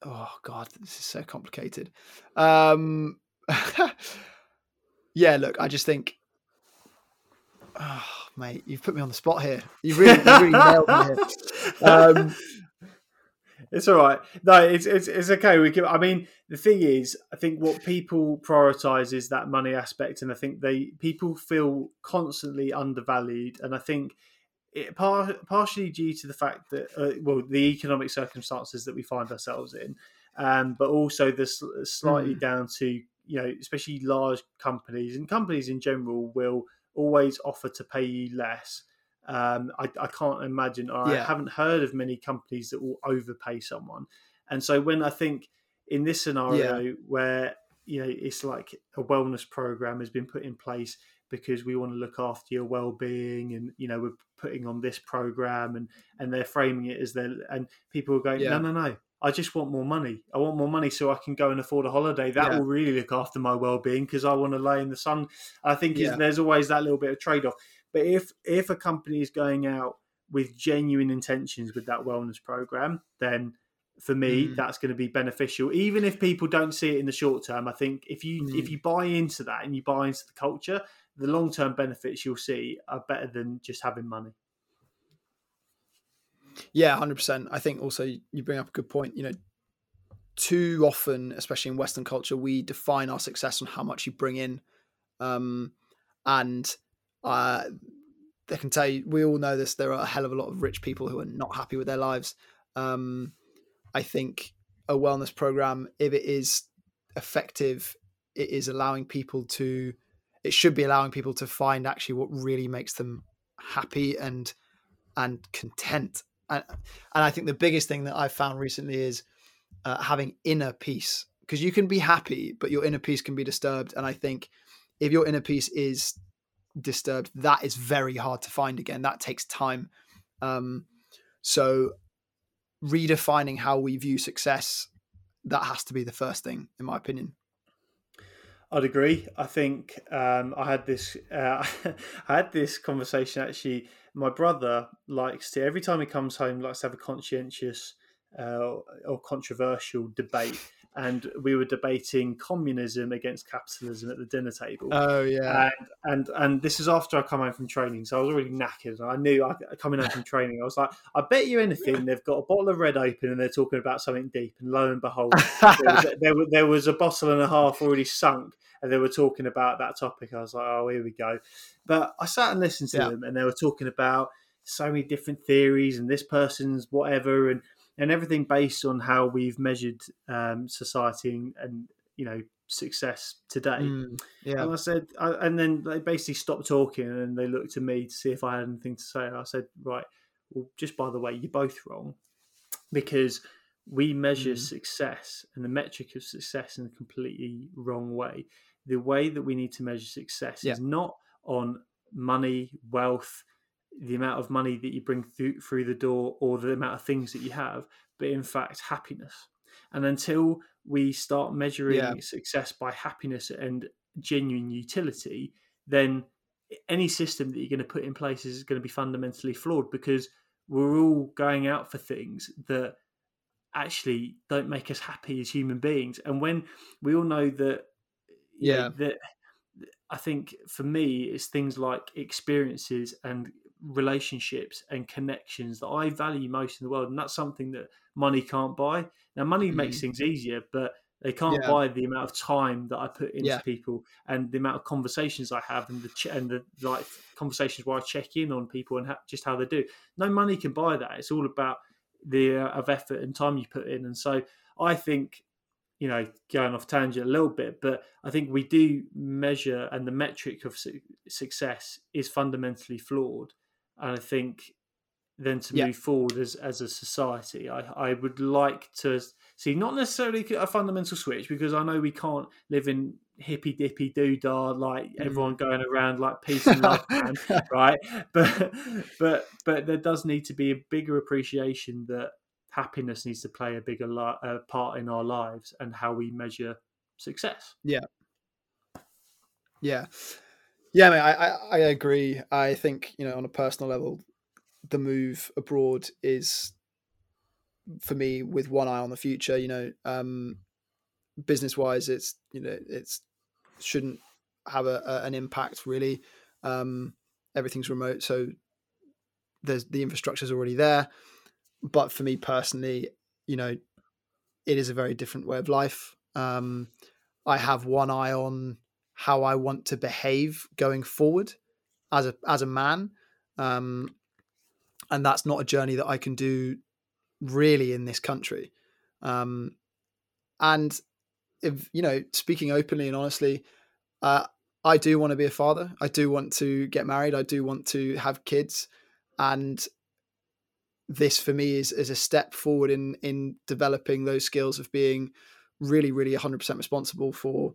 oh God, this is so complicated. Um, yeah, look, I just think, oh, mate, you've put me on the spot here. You really, you really nailed me here. Um, It's all right. No, it's it's it's okay. We can. I mean, the thing is, I think what people prioritize is that money aspect, and I think they people feel constantly undervalued, and I think it par- partially due to the fact that uh, well, the economic circumstances that we find ourselves in, um, but also this sl- slightly Mm. down to you know, especially large companies and companies in general will always offer to pay you less. Um, I, I can't imagine, or I haven't heard of many companies that will overpay someone. And so when I think in this scenario where you know it's like a wellness program has been put in place because we want to look after your well-being and you know we're putting on this program and and they're framing it as they're and people are going Yeah. no no no I just want more money. I want more money so I can go and afford a holiday. That Yeah. will really look after my well-being because I want to lay in the sun. I think Yeah. there's always that little bit of trade-off. But if if a company is going out with genuine intentions with that wellness program, then for me Mm. that's going to be beneficial. Even if people don't see it in the short term, I think if you Mm. if you buy into that and you buy into the culture, the long-term benefits you'll see are better than just having money. Yeah, hundred percent. I think also you bring up a good point. You know, too often, especially in Western culture, we define our success on how much you bring in, um, and uh, they can tell you. We all know this. There are a hell of a lot of rich people who are not happy with their lives. Um, I think a wellness program, if it is effective, it is allowing people to. It should be allowing people to find actually what really makes them happy and and content and and I think the biggest thing that I've found recently is uh, having inner peace because you can be happy, but your inner peace can be disturbed. And I think if your inner peace is disturbed, that is very hard to find again. That takes time. Um, so redefining how we view success, that has to be the first thing, in my opinion. I'd agree. I think um, I had this. Uh, I had this conversation actually. My brother likes to every time he comes home likes to have a conscientious uh, or controversial debate and we were debating communism against capitalism at the dinner table. Oh yeah, and and and this is after I come home from training, so I was already knackered. I knew I coming home from training, I was like, I bet you anything they've got a bottle of red open and they're talking about something deep, and lo and behold, there, was, there, there was a bottle and a half already sunk, and they were talking about that topic. I was like, oh, here we go. But I sat and listened to yeah. them, and they were talking about so many different theories and this person's whatever and and everything based on how we've measured um, society and, and, you know success today. Mm, yeah. And I said, I, and then they basically stopped talking and they looked at me to see if I had anything to say. I said, right, well, just by the way, you're both wrong because we measure mm. success and the metric of success in a completely wrong way. The way that we need to measure success yeah. is not on money, wealth, the amount of money that you bring through, through the door or the amount of things that you have, but in fact, happiness. And until we start measuring yeah. success by happiness and genuine utility, then any system that you're going to put in place is going to be fundamentally flawed because we're all going out for things that actually don't make us happy as human beings. And when we all know that, yeah, know, that I think for me, it's things like experiences and relationships and connections that I value most in the world, and that's something that money can't buy. Now, money mm. makes things easier, but they can't yeah. buy the amount of time that I put into yeah. people and the amount of conversations I have and the ch- and the like conversations where I check in on people and ha- just how they do. No money can buy that. It's all about the uh, of effort and time you put in. And so I think you know, going off tangent a little bit, but I think we do measure, and the metric of su- success is fundamentally flawed and I think then to yeah. move forward as as a society, I I would like to see not necessarily a fundamental switch because I know we can't live in hippy dippy doo dah like mm. everyone going around like peace and love, man, right? But but but there does need to be a bigger appreciation that happiness needs to play a bigger li- uh, part in our lives and how we measure success. Yeah. Yeah. Yeah, I, I, I agree. I think you know on a personal level, the move abroad is for me with one eye on the future. You know, um, business wise, it's you know it's shouldn't have a, a an impact really. Um, everything's remote, so there's the infrastructure is already there. But for me personally, you know, it is a very different way of life. Um, I have one eye on how I want to behave going forward as a as a man. Um, and that's not a journey that I can do really in this country. Um, and if you know, speaking openly and honestly, uh, I do want to be a father. I do want to get married. I do want to have kids, and this for me is is a step forward in in developing those skills of being really, really 100% responsible for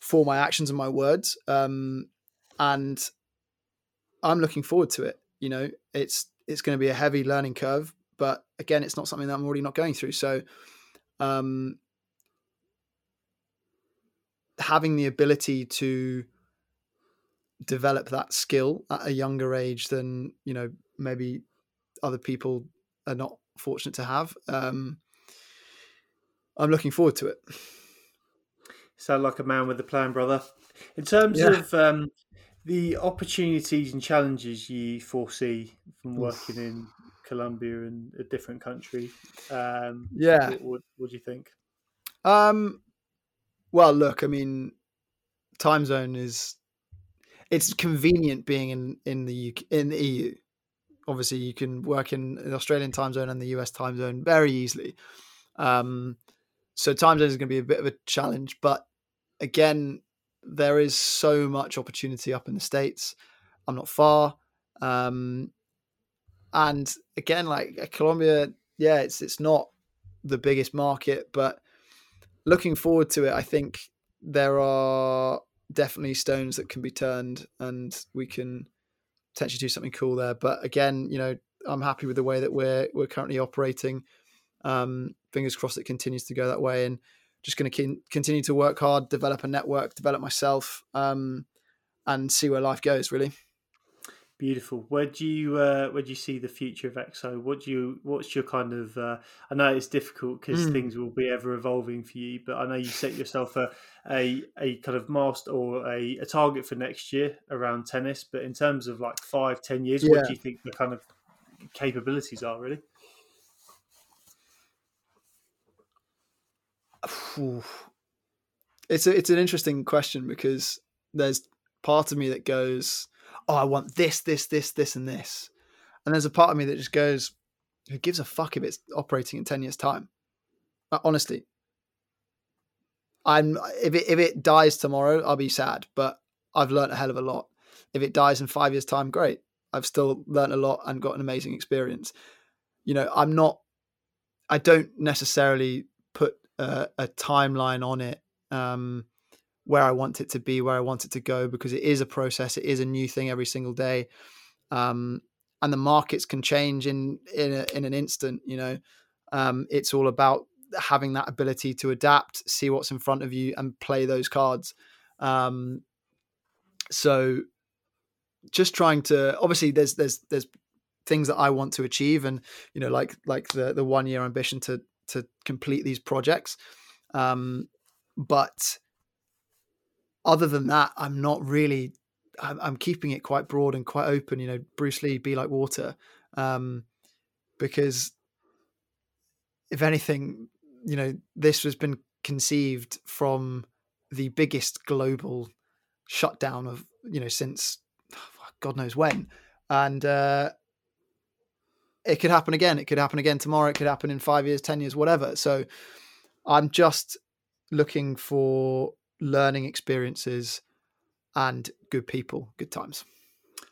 for my actions and my words. Um, and I'm looking forward to it. You know, it's it's going to be a heavy learning curve, but again, it's not something that I'm already not going through. So, um, having the ability to develop that skill at a younger age than you know maybe other people are not fortunate to have. Um, I'm looking forward to it. Sound like a man with a plan, brother. In terms yeah. of um, the opportunities and challenges you foresee from working in Colombia and a different country, um, yeah, what, what, what, do you think? Um, well, look, I mean, time zone is it's convenient being in in the UK, in the EU. Obviously, you can work in the Australian time zone and the US time zone very easily. Um, so time zone is going to be a bit of a challenge, but again, there is so much opportunity up in the states. I'm not far, um, and again, like Colombia, yeah, it's it's not the biggest market, but looking forward to it, I think there are definitely stones that can be turned and we can potentially do something cool there. But again, you know, I'm happy with the way that we're we're currently operating. Um, fingers crossed it continues to go that way, and just going to continue to work hard, develop a network, develop myself, um, and see where life goes. Really. Beautiful. Where do you uh, where do you see the future of Exo? What do you what's your kind of? Uh, I know it's difficult because mm. things will be ever evolving for you, but I know you set yourself a a, a kind of master or a, a target for next year around tennis. But in terms of like five, ten years, yeah. what do you think the kind of capabilities are really? It's a, it's an interesting question because there's part of me that goes oh, I want this, this, this, this, and this. And there's a part of me that just goes, who gives a fuck if it's operating in 10 years' time? Honestly. I'm if it if it dies tomorrow, I'll be sad, but I've learned a hell of a lot. If it dies in five years' time, great. I've still learned a lot and got an amazing experience. You know, I'm not I don't necessarily put a, timeline on it. Um, where I want it to be, where I want it to go, because it is a process. It is a new thing every single day, um, and the markets can change in in, a, in an instant. You know, um, it's all about having that ability to adapt, see what's in front of you, and play those cards. Um, so, just trying to obviously there's there's there's things that I want to achieve, and you know, like like the the one year ambition to to complete these projects. Um, but other than that, I'm not really. I'm, keeping it quite broad and quite open. You know, Bruce Lee, be like water, um, because if anything, you know, this has been conceived from the biggest global shutdown of you know since God knows when, and uh, it could happen again. It could happen again tomorrow. It could happen in five years, ten years, whatever. So I'm just looking for learning experiences and good people, good times.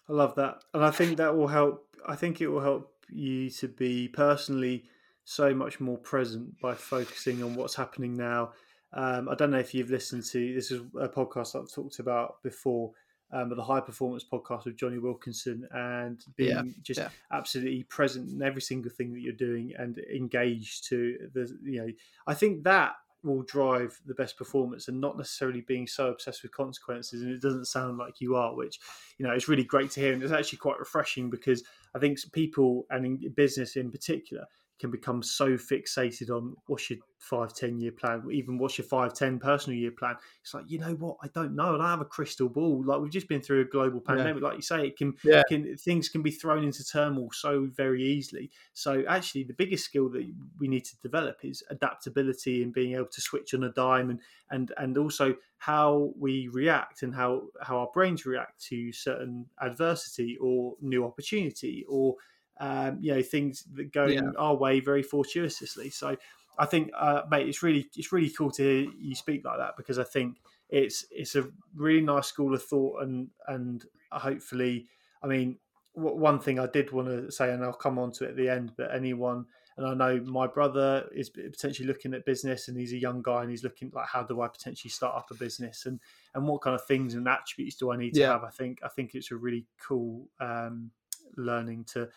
I love that. And I think that will help. I think it will help you to be personally so much more present by focusing on what's happening now. Um, I don't know if you've listened to this is a podcast I've talked about before, um, but the High Performance podcast with Jonny Wilkinson and being yeah, just yeah. absolutely present in every single thing that you're doing and engaged to the you know I think that will drive the best performance and not necessarily being so obsessed with consequences and it doesn't sound like you are which you know it's really great to hear and it's actually quite refreshing because i think people and in business in particular can become so fixated on what's your five, 10 year plan, even what's your five, 10 personal year plan. It's like, you know what? I don't know. I don't have a crystal ball. Like we've just been through a global pandemic. Yeah. Like you say, it can, yeah. can, things can be thrown into turmoil so very easily. So actually the biggest skill that we need to develop is adaptability and being able to switch on a dime and, and, and also how we react and how, how our brains react to certain adversity or new opportunity or, um, you know things that go yeah. our way very fortuitously. So I think, uh, mate, it's really it's really cool to hear you speak like that because I think it's it's a really nice school of thought and and hopefully, I mean, one thing I did want to say, and I'll come on to it at the end, but anyone. And I know my brother is potentially looking at business, and he's a young guy, and he's looking like, how do I potentially start up a business, and and what kind of things and attributes do I need to yeah. have? I think I think it's a really cool um, learning to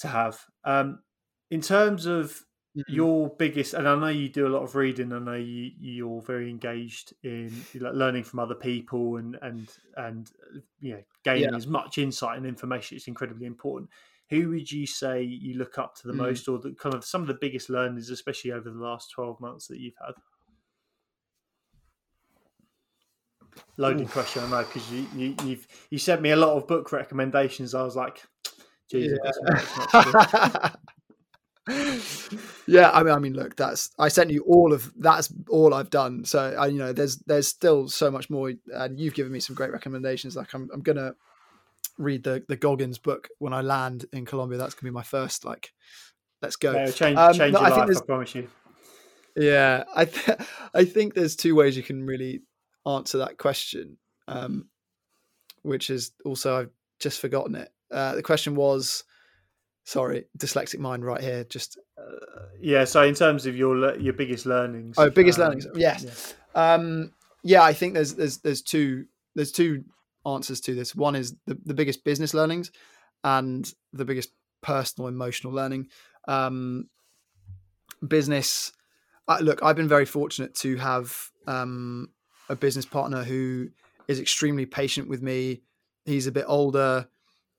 to have. Um, in terms of mm-hmm. your biggest, and I know you do a lot of reading. I know you you're very engaged in like learning from other people and and and you know gaining yeah. as much insight and information. It's incredibly important. Who would you say you look up to the mm. most, or the kind of some of the biggest learners, especially over the last twelve months that you've had? Loaded Oof. question, I know, because you, you you've you sent me a lot of book recommendations. I was like, Jesus. Yeah. yeah, I mean, I mean, look, that's I sent you all of that's all I've done. So, I, you know, there's there's still so much more, and you've given me some great recommendations. Like, I'm I'm gonna read the the Goggins book when I land in Colombia. That's gonna be my first. Like, let's go. Yeah, change um, change no, your I life. I promise you. Yeah, I th- I think there's two ways you can really answer that question, um, which is also I've just forgotten it. Uh, the question was, sorry, dyslexic mind right here, just Uh, yeah. So in terms of your your biggest learnings. Oh, biggest um, learnings. Yes. Yeah. Um, yeah, I think there's there's there's two there's two answers to this. One is the, the biggest business learnings, and the biggest personal emotional learning. Um, business. Uh, look, I've been very fortunate to have um, a business partner who is extremely patient with me. He's a bit older.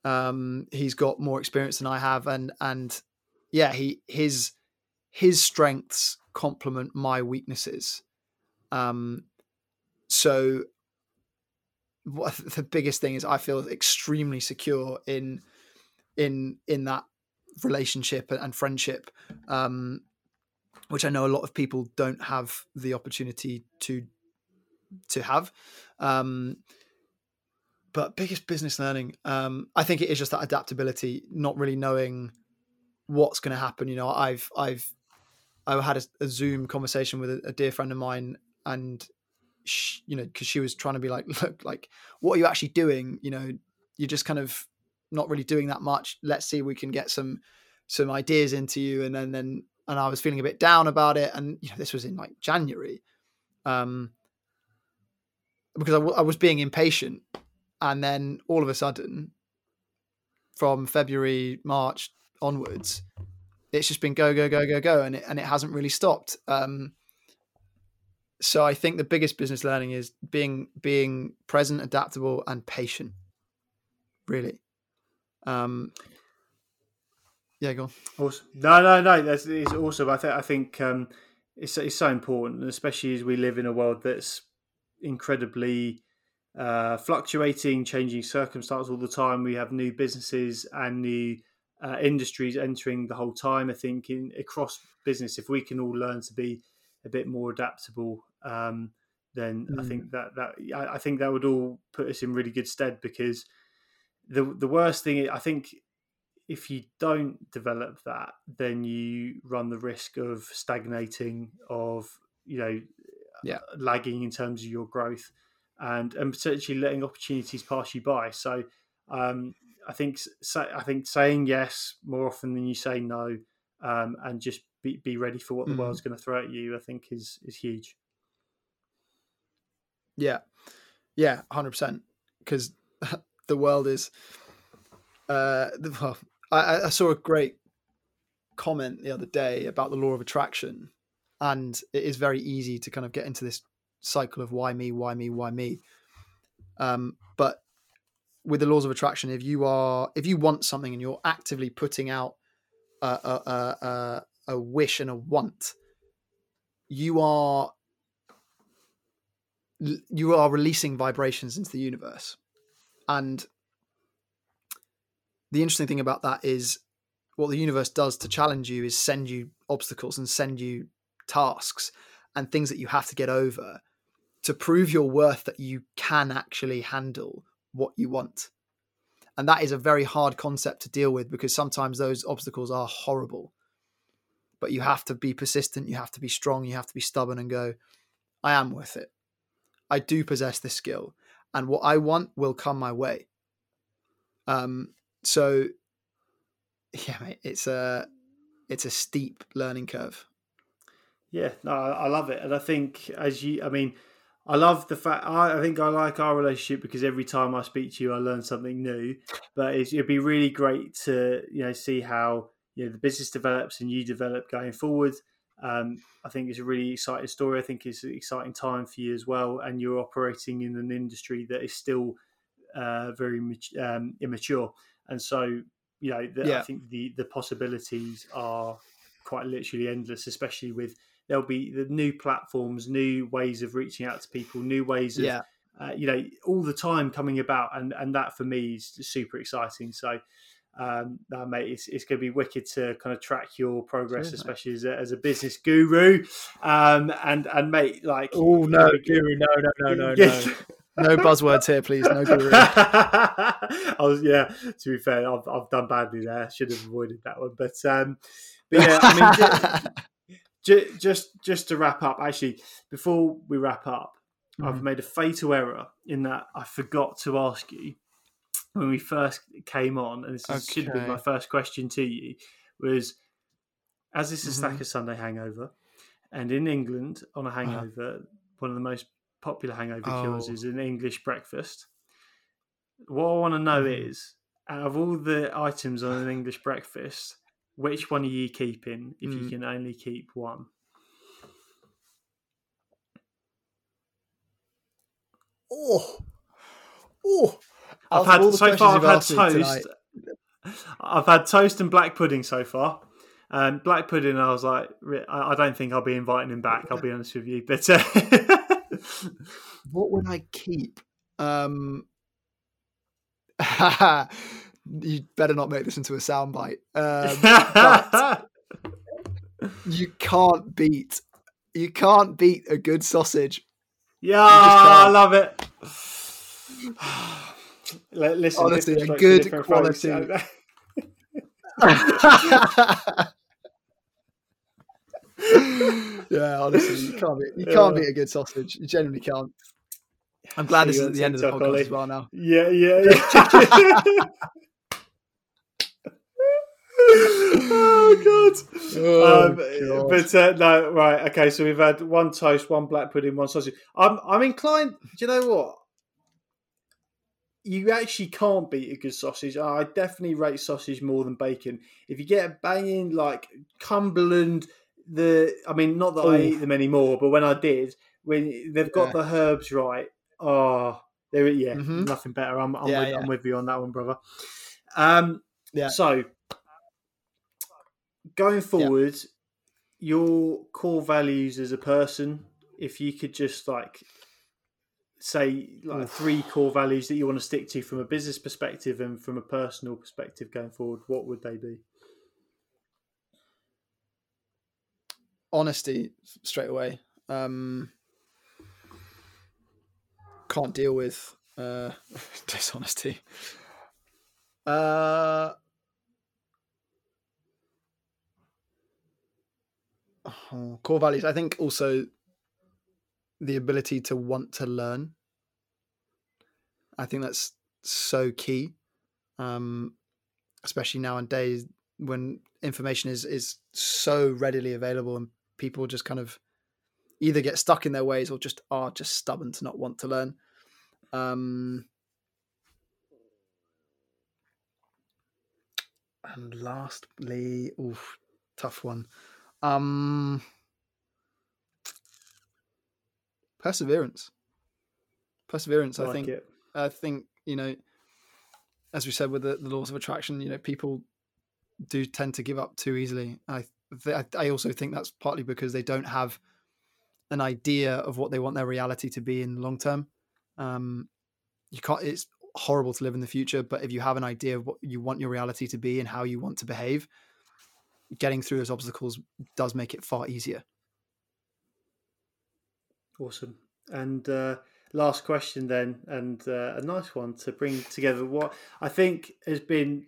Um, he's got more experience than I have, and and yeah, he his his strengths complement my weaknesses. Um, so the biggest thing is I feel extremely secure in in in that relationship and friendship, um, which I know a lot of people don't have the opportunity to to have. Um, but biggest business learning, um, I think it is just that adaptability, not really knowing what's going to happen. You know, I've I've I had a, a Zoom conversation with a, a, dear friend of mine, and she, you know, because she was trying to be like, look, like, what are you actually doing? You know, you're just kind of not really doing that much. Let's see we can get some some ideas into you, and then then and I was feeling a bit down about it, and you know, this was in like January, um, because I, w- I was being impatient, and then all of a sudden, from February March onwards, it's just been go go go go go, and it and it hasn't really stopped. Um, so I think the biggest business learning is being being present, adaptable, and patient. Really. Um, yeah, go on. Awesome. No, no, no. That's it's awesome. I think I think um, it's it's so important, especially as we live in a world that's incredibly uh, fluctuating, changing circumstances all the time. We have new businesses and new uh, industries entering the whole time. I think in across business, if we can all learn to be a bit more adaptable, um, then mm. I think that that I, I, think that would all put us in really good stead because the the worst thing I think if you don't develop that, then you run the risk of stagnating, of you know, yeah. lagging in terms of your growth, and and potentially letting opportunities pass you by. So um, I think I think saying yes more often than you say no, um, and just be, be ready for what the mm. world's going to throw at you. I think is is huge. Yeah, yeah, hundred percent. Because the world is. Uh, well, I, I saw a great comment the other day about the law of attraction, and it is very easy to kind of get into this cycle of why me, why me, why me. Um, but with the laws of attraction, if you are if you want something and you're actively putting out a, a, a, a wish and a want, you are you are releasing vibrations into the universe, and the interesting thing about that is what the universe does to challenge you is send you obstacles and send you tasks and things that you have to get over to prove your worth that you can actually handle what you want. And that is a very hard concept to deal with because sometimes those obstacles are horrible. But you have to be persistent, you have to be strong, you have to be stubborn and go, I am worth it. I do possess this skill, and what I want will come my way. Um, so yeah, mate, it's a it's a steep learning curve. Yeah, no, I love it, and I think as you, I mean, I love the fact. I, I, think I like our relationship because every time I speak to you, I learn something new. But it'd be really great to you know see how you know the business develops and you develop going forward. Um, I think it's a really exciting story. I think it's an exciting time for you as well, and you're operating in an industry that is still uh, very um, immature, and so you know the, yeah. I think the the possibilities are quite literally endless, especially with there'll be the new platforms, new ways of reaching out to people, new ways of yeah. uh, you know all the time coming about, and and that for me is super exciting. So. Um, no, mate, it's, it's going to be wicked to kind of track your progress, especially as a, as a business guru. Um, and and mate, like, oh no, guru, no, no, no, no, no. no buzzwords here, please. No guru. I was, yeah. To be fair, I've, I've done badly there. Should have avoided that one, but um, but yeah, I mean, just, just just to wrap up, actually, before we wrap up, mm-hmm. I've made a fatal error in that I forgot to ask you when we first came on, and this okay. should have been my first question to you, was as this is Mhm. Stacker Sunday hangover, and in England on a Uh-huh. hangover, one of the most popular hangover cures Oh. is an English breakfast. What I want to know Mhm. is, out of all the items on an English breakfast, which one are you keeping if you Mm. can only keep one? Oh, oh! I've had so far. I've had me tonight- toast. I've had toast and black pudding so far. And black pudding, I was like, I I don't think I'll be inviting him back. I'll be honest with you, but uh, What would I keep? Um, you better not make this into a soundbite. Um, you can't beat. You can't beat a good sausage. yeah, I love it. Listen, Honestly, a different strokes for good quality- yeah, honestly, you can't beat. You can't Yeah. beat a good sausage. You genuinely can't. I'm glad this is at the end of the podcast Ollie. as well now. Yeah, yeah, yeah. Oh god. Oh, um, God. but uh, no, right. Okay, so we've had one toast, one black pudding, one sausage. I'm I'm inclined. Do you know what? You actually can't beat a good sausage. I definitely rate sausage more than bacon. If you get a banging like Cumberland, the I mean, not that I eat them anymore, but when I did, when they've got the herbs right, oh, there, yeah, Mhm. nothing better. I'm I'm, Yeah, with, yeah. I'm with you on that one, brother. Um, Yeah. So going forward, your core values as a person, if you could just like say like Oof. three core values that you want to stick to from a business perspective and from a personal perspective going forward, what would they be? honesty straight away. Um, can't deal with uh, dishonesty. Uh, oh, core values. I think also the ability to want to learn. I think that's so key, um, especially nowadays when information is is so readily available and people just kind of either get stuck in their ways or just are just stubborn to not want to learn. Um, and lastly, oof, tough one. Um, perseverance. Perseverance. I, like think. it. I think you know, as we said with the, the laws of attraction, you know, people do tend to give up too easily. I th- I also think that's partly because they don't have an idea of what they want their reality to be in the long term. Um, you can't. It's horrible to live in the future, but if you have an idea of what you want your reality to be and how you want to behave, getting through those obstacles does make it far easier. Awesome. And uh, last question then, and uh, a nice one to bring together. What I think has been,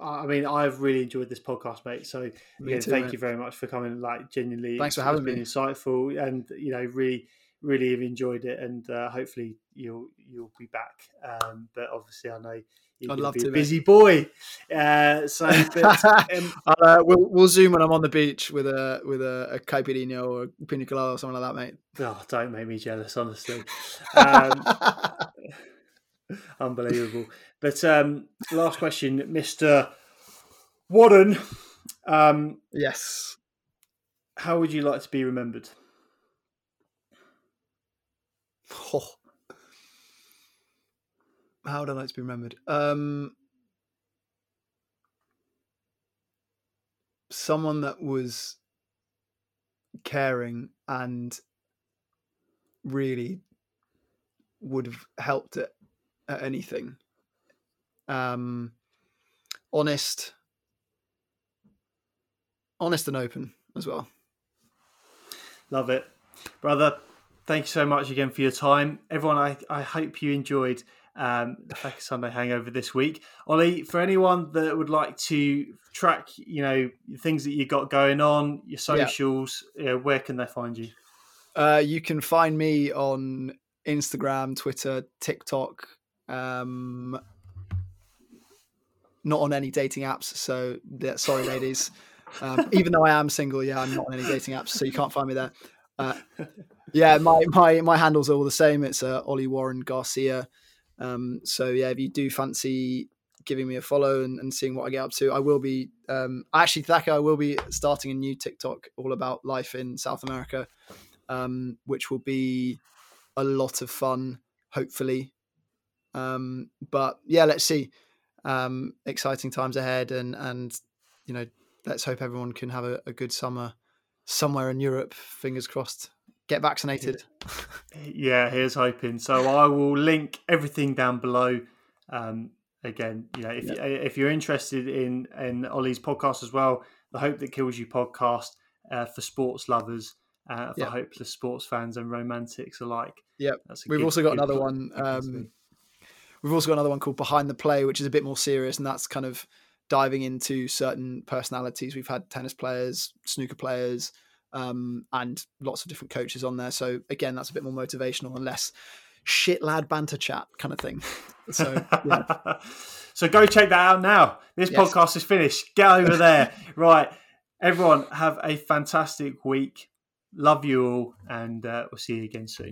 I mean, I've really enjoyed this podcast, mate. So yeah, too, thank mate. you very much for coming. Like, genuinely, Thanks for having been me. insightful, and you know, really, really have enjoyed it. And uh, hopefully, you'll you'll be back. Um, but obviously, I know I'd love be to, a mate. busy boy. Uh, so, but, um, uh, we'll we'll zoom when I'm on the beach with a with a, a caipirinha or a pina colada or something like that, mate. oh, don't make me jealous, honestly. Um, Unbelievable. But um, last question, Mister Warren. Um, yes. how would you like to be remembered? Oh. How would I like to be remembered? Um, someone that was caring and really would have helped at, at anything. Um, honest, honest and open as well. Love it, brother. Thank you so much again for your time, everyone. I, I hope you enjoyed um, the Faker Sunday Hangover this week, Ollie. For anyone that would like to track, you know, things that you got going on, your socials, yeah. where can they find you? Uh, you can find me on Instagram, Twitter, TikTok. Um, not on any dating apps, so yeah, sorry, ladies. Um, even though I am single, yeah, I'm not on any dating apps, so you can't find me there. Uh, yeah, my my my handles are all the same. It's uh, Ollie Warren Garcia. Um, so yeah, if you do fancy giving me a follow and, and seeing what I get up to, I will be. Um, actually, Thaka, I will be starting a new TikTok all about life in South America, um, which will be a lot of fun. Hopefully, um, but yeah, let's see. Um, exciting times ahead, and and you know, let's hope everyone can have a, a good summer somewhere in Europe. Fingers crossed. Get vaccinated. Yeah, here's hoping. So I will link everything down below. Um, again, you know, if Yeah. if you're interested in in Ollie's podcast as well, the Hope That Kills You podcast uh, for sports lovers, uh, for Yeah. hopeless sports fans and romantics alike. Yep. That's We've good- also got another one. good place to Um, we've also got another one called Behind the Play, which is a bit more serious, and that's kind of diving into certain personalities. We've had tennis players, snooker players, um, and lots of different coaches on there. So again, that's a bit more motivational and less shit lad banter chat kind of thing. So yeah, so go check that out now. This Yes. podcast is finished. Get over there. right. Everyone, have a fantastic week. Love you all, and uh, we'll see you again soon.